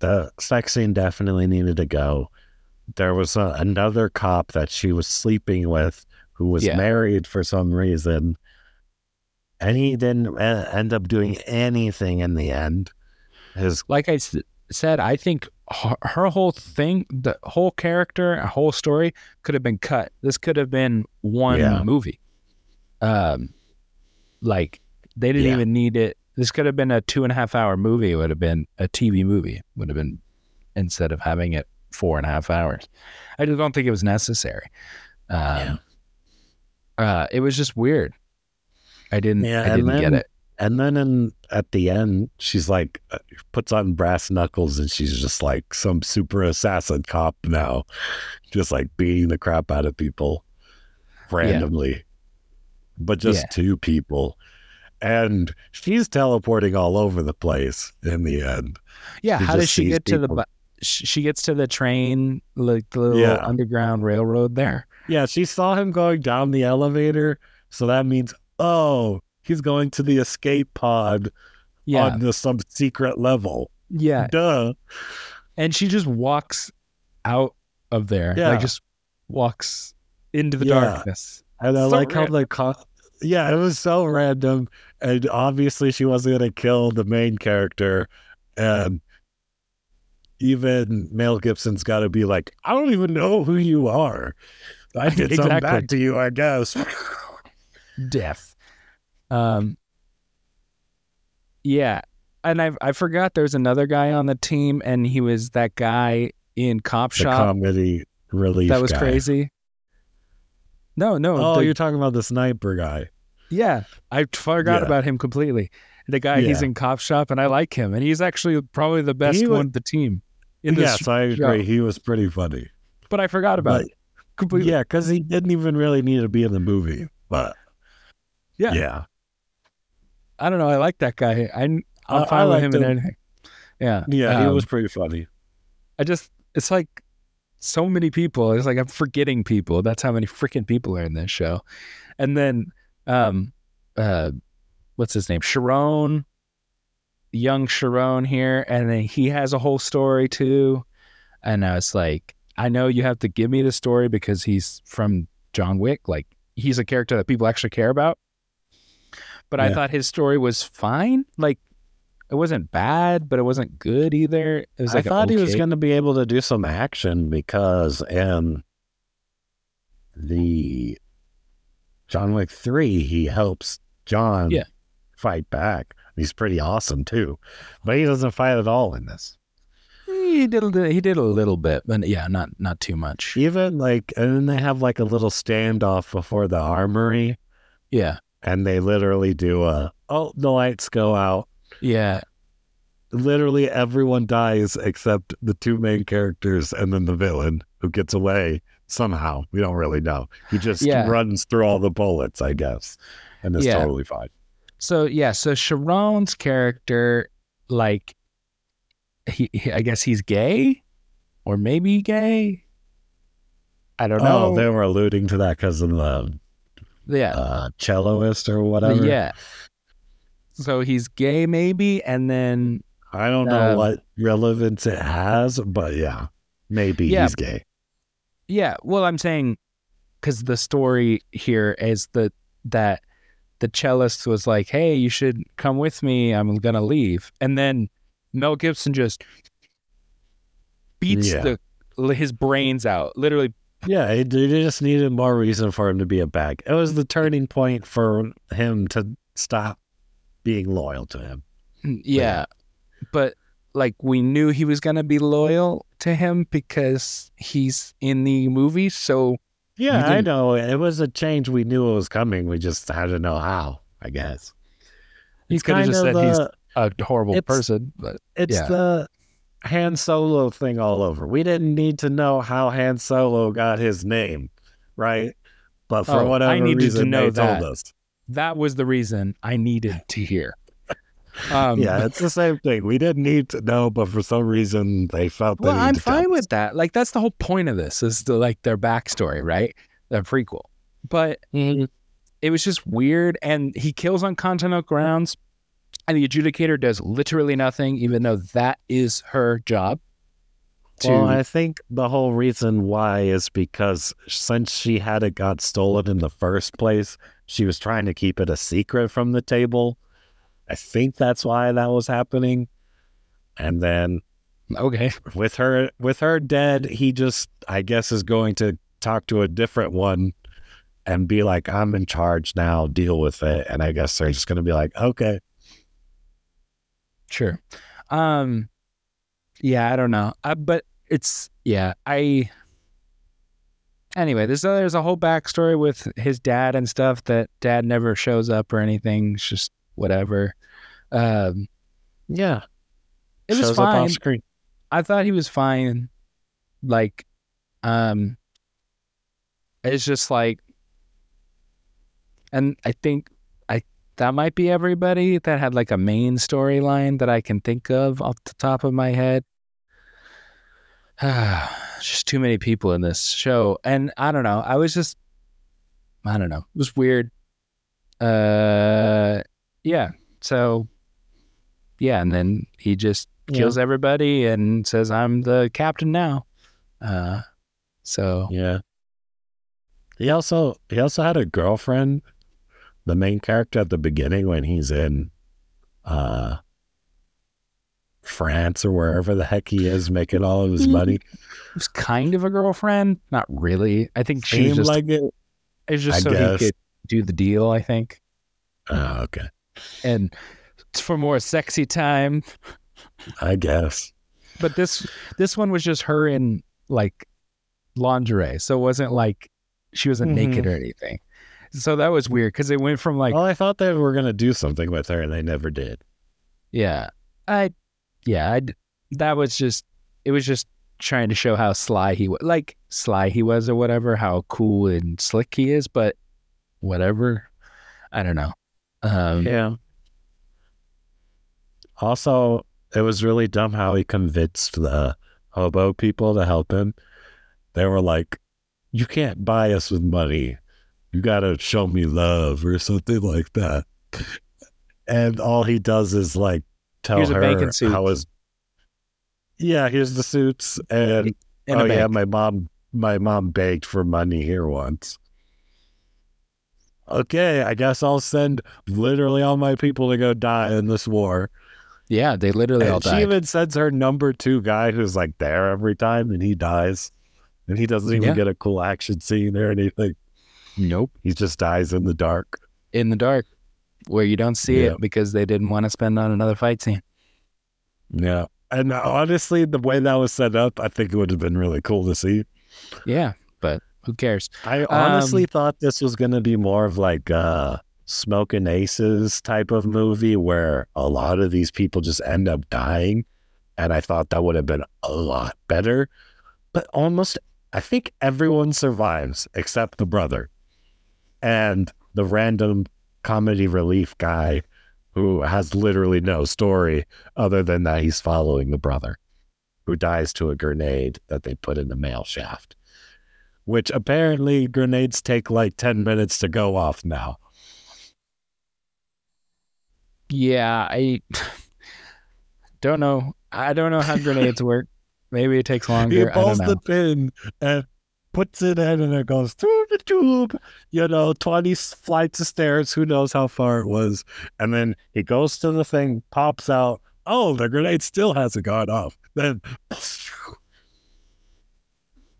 The sex scene definitely needed to go. There was a, another cop that she was sleeping with who was Yeah. married for some reason, and he didn't uh, end up doing anything in the end. His Like I s- said, I think her, her whole thing, the whole character, a whole story could have been cut. This could have been one Yeah. movie. Um, like they didn't Yeah. even need it. This could have been a two and a half hour movie. It would have been a TV movie. Would have been instead of having it four and a half hours. I just don't think it was necessary. Um, uh, it was just weird. I didn't. Yeah, I didn't get then- it. And then in, at the end, she's like, uh, puts on brass knuckles and she's just like some super assassin cop now, just like beating the crap out of people randomly, but just Yeah. two people. And she's teleporting all over the place in the end. Yeah, She how does she get to the? people. bu- sh- She gets to the train, like the little Yeah. underground railroad there. Yeah, she saw him going down the elevator. So that means, oh, he's going to the escape pod Yeah, on the some secret level. yeah, Duh. and she just walks out of there. Yeah. like just walks into the Yeah. darkness. And I So like how the co- yeah, it was so random, and obviously she wasn't gonna kill the main character, and even Mel Gibson's got to be like, I don't even know who you are. I did something Exactly. bad to you, I guess. Death. Um. Yeah, and I I forgot there's another guy on the team, and he was that guy in Cop the Shop comedy relief. that was guy. crazy. No, no. Oh, the- you're talking about the sniper guy. Yeah, I forgot Yeah. about him completely. The guy he's in cop shop, and I like him, and he's actually probably the best He wa- one of the team. In this, yes, I agree. He was pretty funny. but I forgot about But- it completely. Yeah, because he didn't even really need to be in the movie. But Yeah. yeah, I don't know. I like that guy. I, I'm I- fine I with him in anything. Yeah, yeah, he um, was pretty funny. I just, it's like so many people. It's like I'm forgetting people. That's how many freaking people are in this show. And then, um, uh, what's his name? Charon, young Charon here, and then he has a whole story too. And I was like, I know you have to give me the story because he's from John Wick. Like he's a character that people actually care about. But I thought his story was fine. Like it wasn't bad, but it wasn't good either. It was like I thought he was going to be able to do some action because in the John Wick 3, he helps John Yeah. fight back. He's pretty awesome too. But he doesn't fight at all in this. He did. a- He did a little bit, but yeah, not not too much. Even like, and then they have like a little standoff before the armory, Yeah, and they literally do a, oh, the lights go out. yeah, Literally everyone dies except the two main characters and then the villain who gets away somehow. We don't really know. He just Yeah. runs through all the bullets, I guess, and it's Yeah. totally fine. So yeah, so Charon's character, like, he, he I guess he's gay, or maybe gay. I don't know. Oh, they were alluding to that because of the yeah, uh, celloist or whatever. yeah. So he's gay, maybe, and then I don't know Um, what relevance it has, but yeah, maybe Yeah. he's gay. Yeah, well, I'm saying because the story here is that that the cellist was like, "Hey, you should come with me. I'm gonna leave," and then Mel Gibson just beats Yeah. the his brains out, literally. Yeah, it, they just needed more reason for him to be a bag. It was the turning point for him to stop being loyal to him. Mm, yeah, but like we knew he was gonna be loyal to him because he's in the movie. So Yeah, I know. It was a change. We knew it was coming. We just had to know how. I guess. It's could have kind just of said he's a horrible person, but It's Yeah. the Han Solo thing all over. We didn't need to know how Han Solo got his name, right? But for Oh, I whatever needed to reason, know they that. told us. that was the reason I needed to hear. Um, yeah, it's the same thing. We didn't need to know, but for some reason, they felt. Well, needed I'm to fine with that. Like that's the whole point of this is the, like their backstory, right? The prequel. But it was just weird, and he kills on continental grounds, and the adjudicator does literally nothing, even though that is her job. To Well, I think the whole reason why is because since she had it got stolen in the first place, she was trying to keep it a secret from the table. I think that's why that was happening. And then okay, with her with her dead, he just I guess is going to talk to a different one and be like, I'm in charge now, deal with it. And I guess they're just gonna be like, Okay. Sure. Um, yeah, I don't know, uh, but it's yeah, I. Anyway, there's a, there's a whole backstory with his dad and stuff that dad never shows up or anything. It's just whatever. Um, Yeah. it was Shows up fine. I thought he was fine. Like, um, it's just like, and I think that might be everybody that had like a main storyline that I can think of off the top of my head. just too many people in this show, and I don't know. I was just, I don't know. It was weird. Uh, yeah. So, yeah, and then he just Yeah. kills everybody and says, "I'm the captain now." Uh, so Yeah. He also he also had a girlfriend, the main character at the beginning when he's in uh France or wherever the heck he is making all of his money. it was kind of a girlfriend, not really. I think she was Seemed just like it. it was just I so guess. he could do the deal. I think, Oh, okay. and for more sexy time. I guess. But this this one was just her in like lingerie, so it wasn't like she wasn't Mhm. naked or anything. So that was weird because it went from like well, I thought they were gonna do something with her and they never did. Yeah. I yeah, I that was just it was just trying to show how sly he was like sly he was or whatever, how cool and slick he is, but whatever. I don't know. Um Yeah. Also, it was really dumb how he convinced the hobo people to help him. They were like, You can't buy us with money. You got to show me love or something like that. And all he does is like tell Here's her how his. Yeah, here's the suits. And in oh, yeah, my mom, my mom begged for money here once. Okay, I guess I'll send literally all my people to go die in this war. Yeah, they literally all And she even sends her number two guy who's like there every time and he dies. And he doesn't even Yeah. get a cool action scene or anything. Nope. He just dies in the dark. In the dark. Where you don't see Yeah. it because they didn't want to spend on another fight scene. Yeah. And honestly, the way that was set up, I think it would have been really cool to see. Yeah, but who cares? I honestly Um, thought this was going to be more of like a Smoking Aces type of movie where a lot of these people just end up dying. And I thought that would have been a lot better. But almost, I think everyone survives except the brother and the random comedy relief guy who has literally no story other than that he's following the brother who dies to a grenade that they put in the mail shaft which apparently grenades take like 10 minutes to go off now. Yeah, I don't know. I don't know how grenades work. Maybe it takes He longer. I don't pulls know. the pin and puts it in and it goes through the tube, you know, 20 flights of stairs, who knows how far it was. And then he goes to the thing, pops out. Oh, the grenade still hasn't gone off. Then,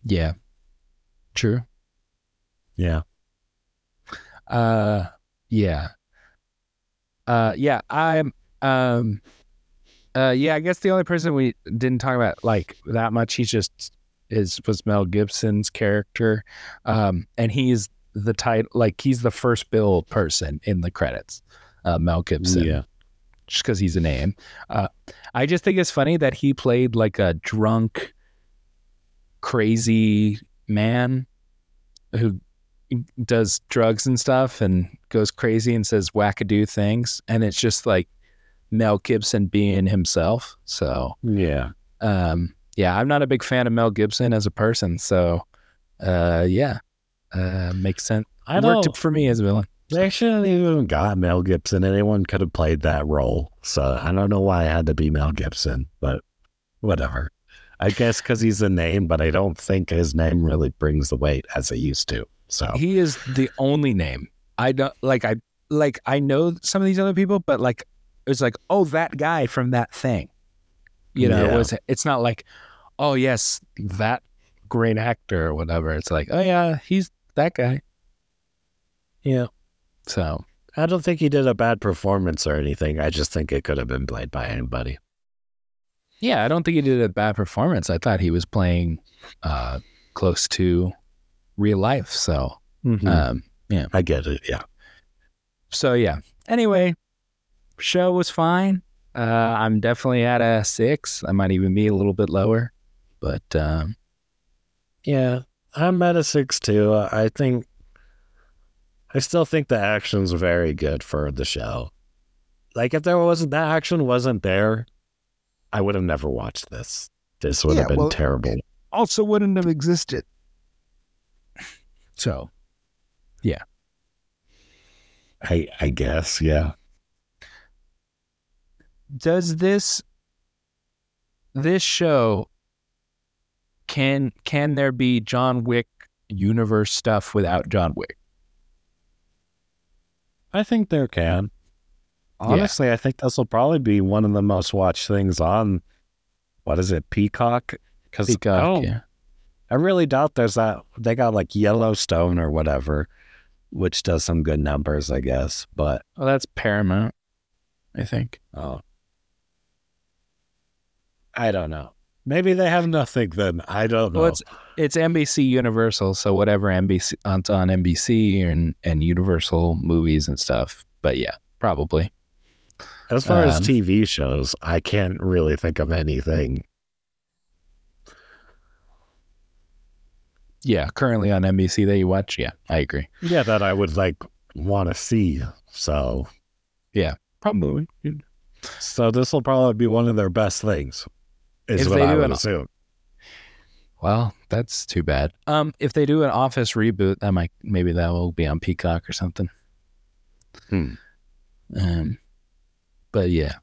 Yeah. True. yeah. Uh yeah. Uh yeah, I'm um uh yeah, I guess the only person we didn't talk about like that much he's just is was Mel Gibson's character. Um and he's the title, like he's the first bill person in the credits. Uh, Mel Gibson, Yeah. just because he's a name. Uh, I just think it's funny that he played like a drunk, crazy man who does drugs and stuff and goes crazy and says wackadoo things, and it's just like Mel Gibson being himself. So Yeah. um, yeah, I'm not a big fan of Mel Gibson as a person. So uh, yeah, uh, makes sense. I Worked for me as a villain. They shouldn't even got Mel Gibson. Anyone could have played that role. So I don't know why it had to be Mel Gibson, but whatever. I guess because he's a name, but I don't think his name really brings the weight as it used to. So He is the only name. I don't like. I like. I know some of these other people, but like, it's like, oh, that guy from that thing. You know, Yeah. it was it's not like, oh yes, that great actor or whatever. It's like, oh yeah, he's that guy. yeah, So I don't think he did a bad performance or anything. I just think it could have been played by anybody. yeah, I don't think he did a bad performance. I thought he was playing uh, close to real life. So um, yeah. I get it. Yeah. so yeah. Anyway, show was fine. Uh, I'm definitely at a six. I might even be a little bit lower, but um, Yeah, I'm at a six too. I think I still think the action's very good for the show. Like if there wasn't that action wasn't there, I would have never watched this. This would Yeah, have been well, terrible. also wouldn't have existed. So yeah. I I guess, yeah. Does this this show can can there be John Wick universe stuff without John Wick? I think there can. Honestly, I think this will probably be one of the most watched things on what is it, Peacock? Because I, yeah. I really doubt there's that. They got like Yellowstone or whatever, which does some good numbers, I guess. But Well, that's Paramount, I think. Oh. I don't know. Maybe they have nothing then. I don't know. Well, it's it's NBC Universal, so whatever NBC on on NBC and and Universal movies and stuff. But yeah, probably. as far as um, TV shows, I can't really think of anything. Yeah, currently on NBC that you watch. Yeah, I agree. Yeah, that I would like want to see. So, yeah, Probably. so this will probably be one of their best things. Is If what they I do would an- assume. Well, that's too bad. Um, if they do an Office reboot, that might maybe that will be on Peacock or something. Hmm. Um, but yeah,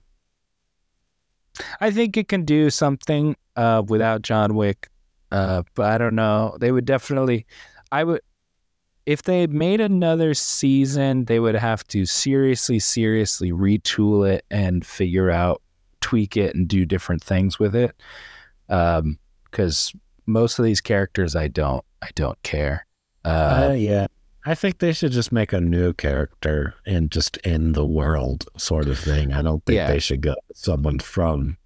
I think it can do something uh without John Wick. Uh, but I don't know. They would definitely. I would. If they made another season, they would have to seriously, seriously retool it and figure out, tweak it, and do different things with it. Um, because most of these characters, I don't, I don't care. Uh, Uh, yeah. I think they should just make a new character and just in the world sort of thing. I don't think Yeah. they should go someone from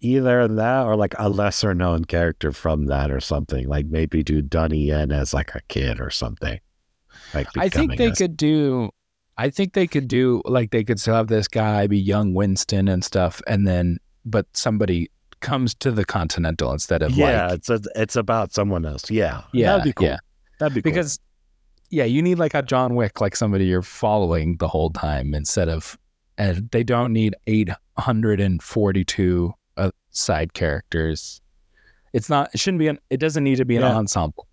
either that or like a lesser known character from that or something. Like maybe do Donnie Yen as like a kid or something. Like I think they a- could do. I think they could do like they could still have this guy be young Winston and stuff, and then but somebody comes to the Continental instead of like Yeah, like it's a, it's about someone else. Yeah, yeah that'd be cool. yeah That'd be cool. because yeah you need like a John Wick like somebody you're following the whole time instead of and they don't need eight hundred and forty two uh, side characters. It's not. It shouldn't be an. It doesn't need to be an Yeah. ensemble.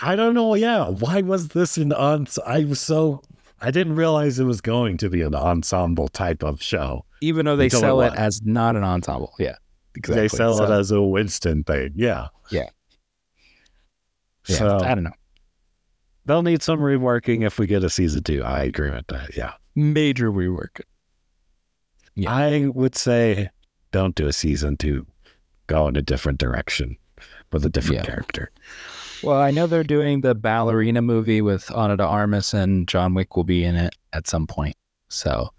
I don't know. Yeah, why was this an ens? I was so I didn't realize it was going to be an ensemble type of show. Even though they Until it sell it as not an ensemble. Yeah, exactly. They sell So- it as a Winston thing. Yeah. Yeah. Yeah, So I don't know. they'll need some reworking if we get a season two. I agree with that. Yeah. Major rework. Yeah. I would say don't do a season two. Go in a different direction with a different Yeah. character. Well, I know they're doing the ballerina movie with Ana de Armas and John Wick will be in it at some point. So,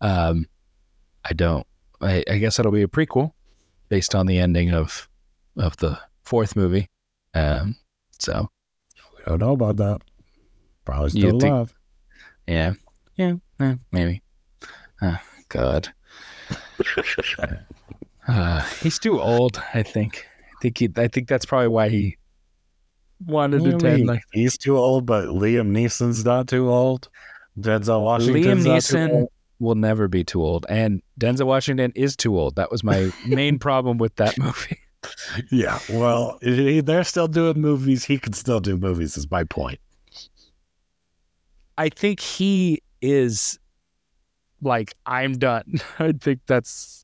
um, I don't. I, I guess it'll be a prequel based on the ending of of the fourth movie. Um, so I don't know about that. Probably still think- love. Yeah. Yeah. eh, maybe. Oh, God. Uh, he's too old, I think. I think he, I think that's probably why he wanted to What do attend like he's too old, but Liam Neeson's not too old. Denzel Washington's Liam not too Neeson old. will never be too old, and Denzel Washington is too old. That was my main problem with that movie. Yeah, well, they're still doing movies. He can still do movies. Is my point. I think he is like I'm done. I think that's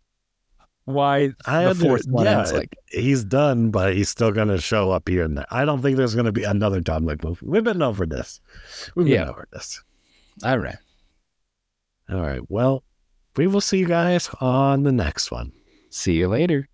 why I the fourth one yeah, ends like he's done, but he's still going to show up here and there. I don't think there's going to be another John Wick movie. We've been over this. We've been Yeah. over this. all right. All right. Well, we will see you guys on the next one. See you later.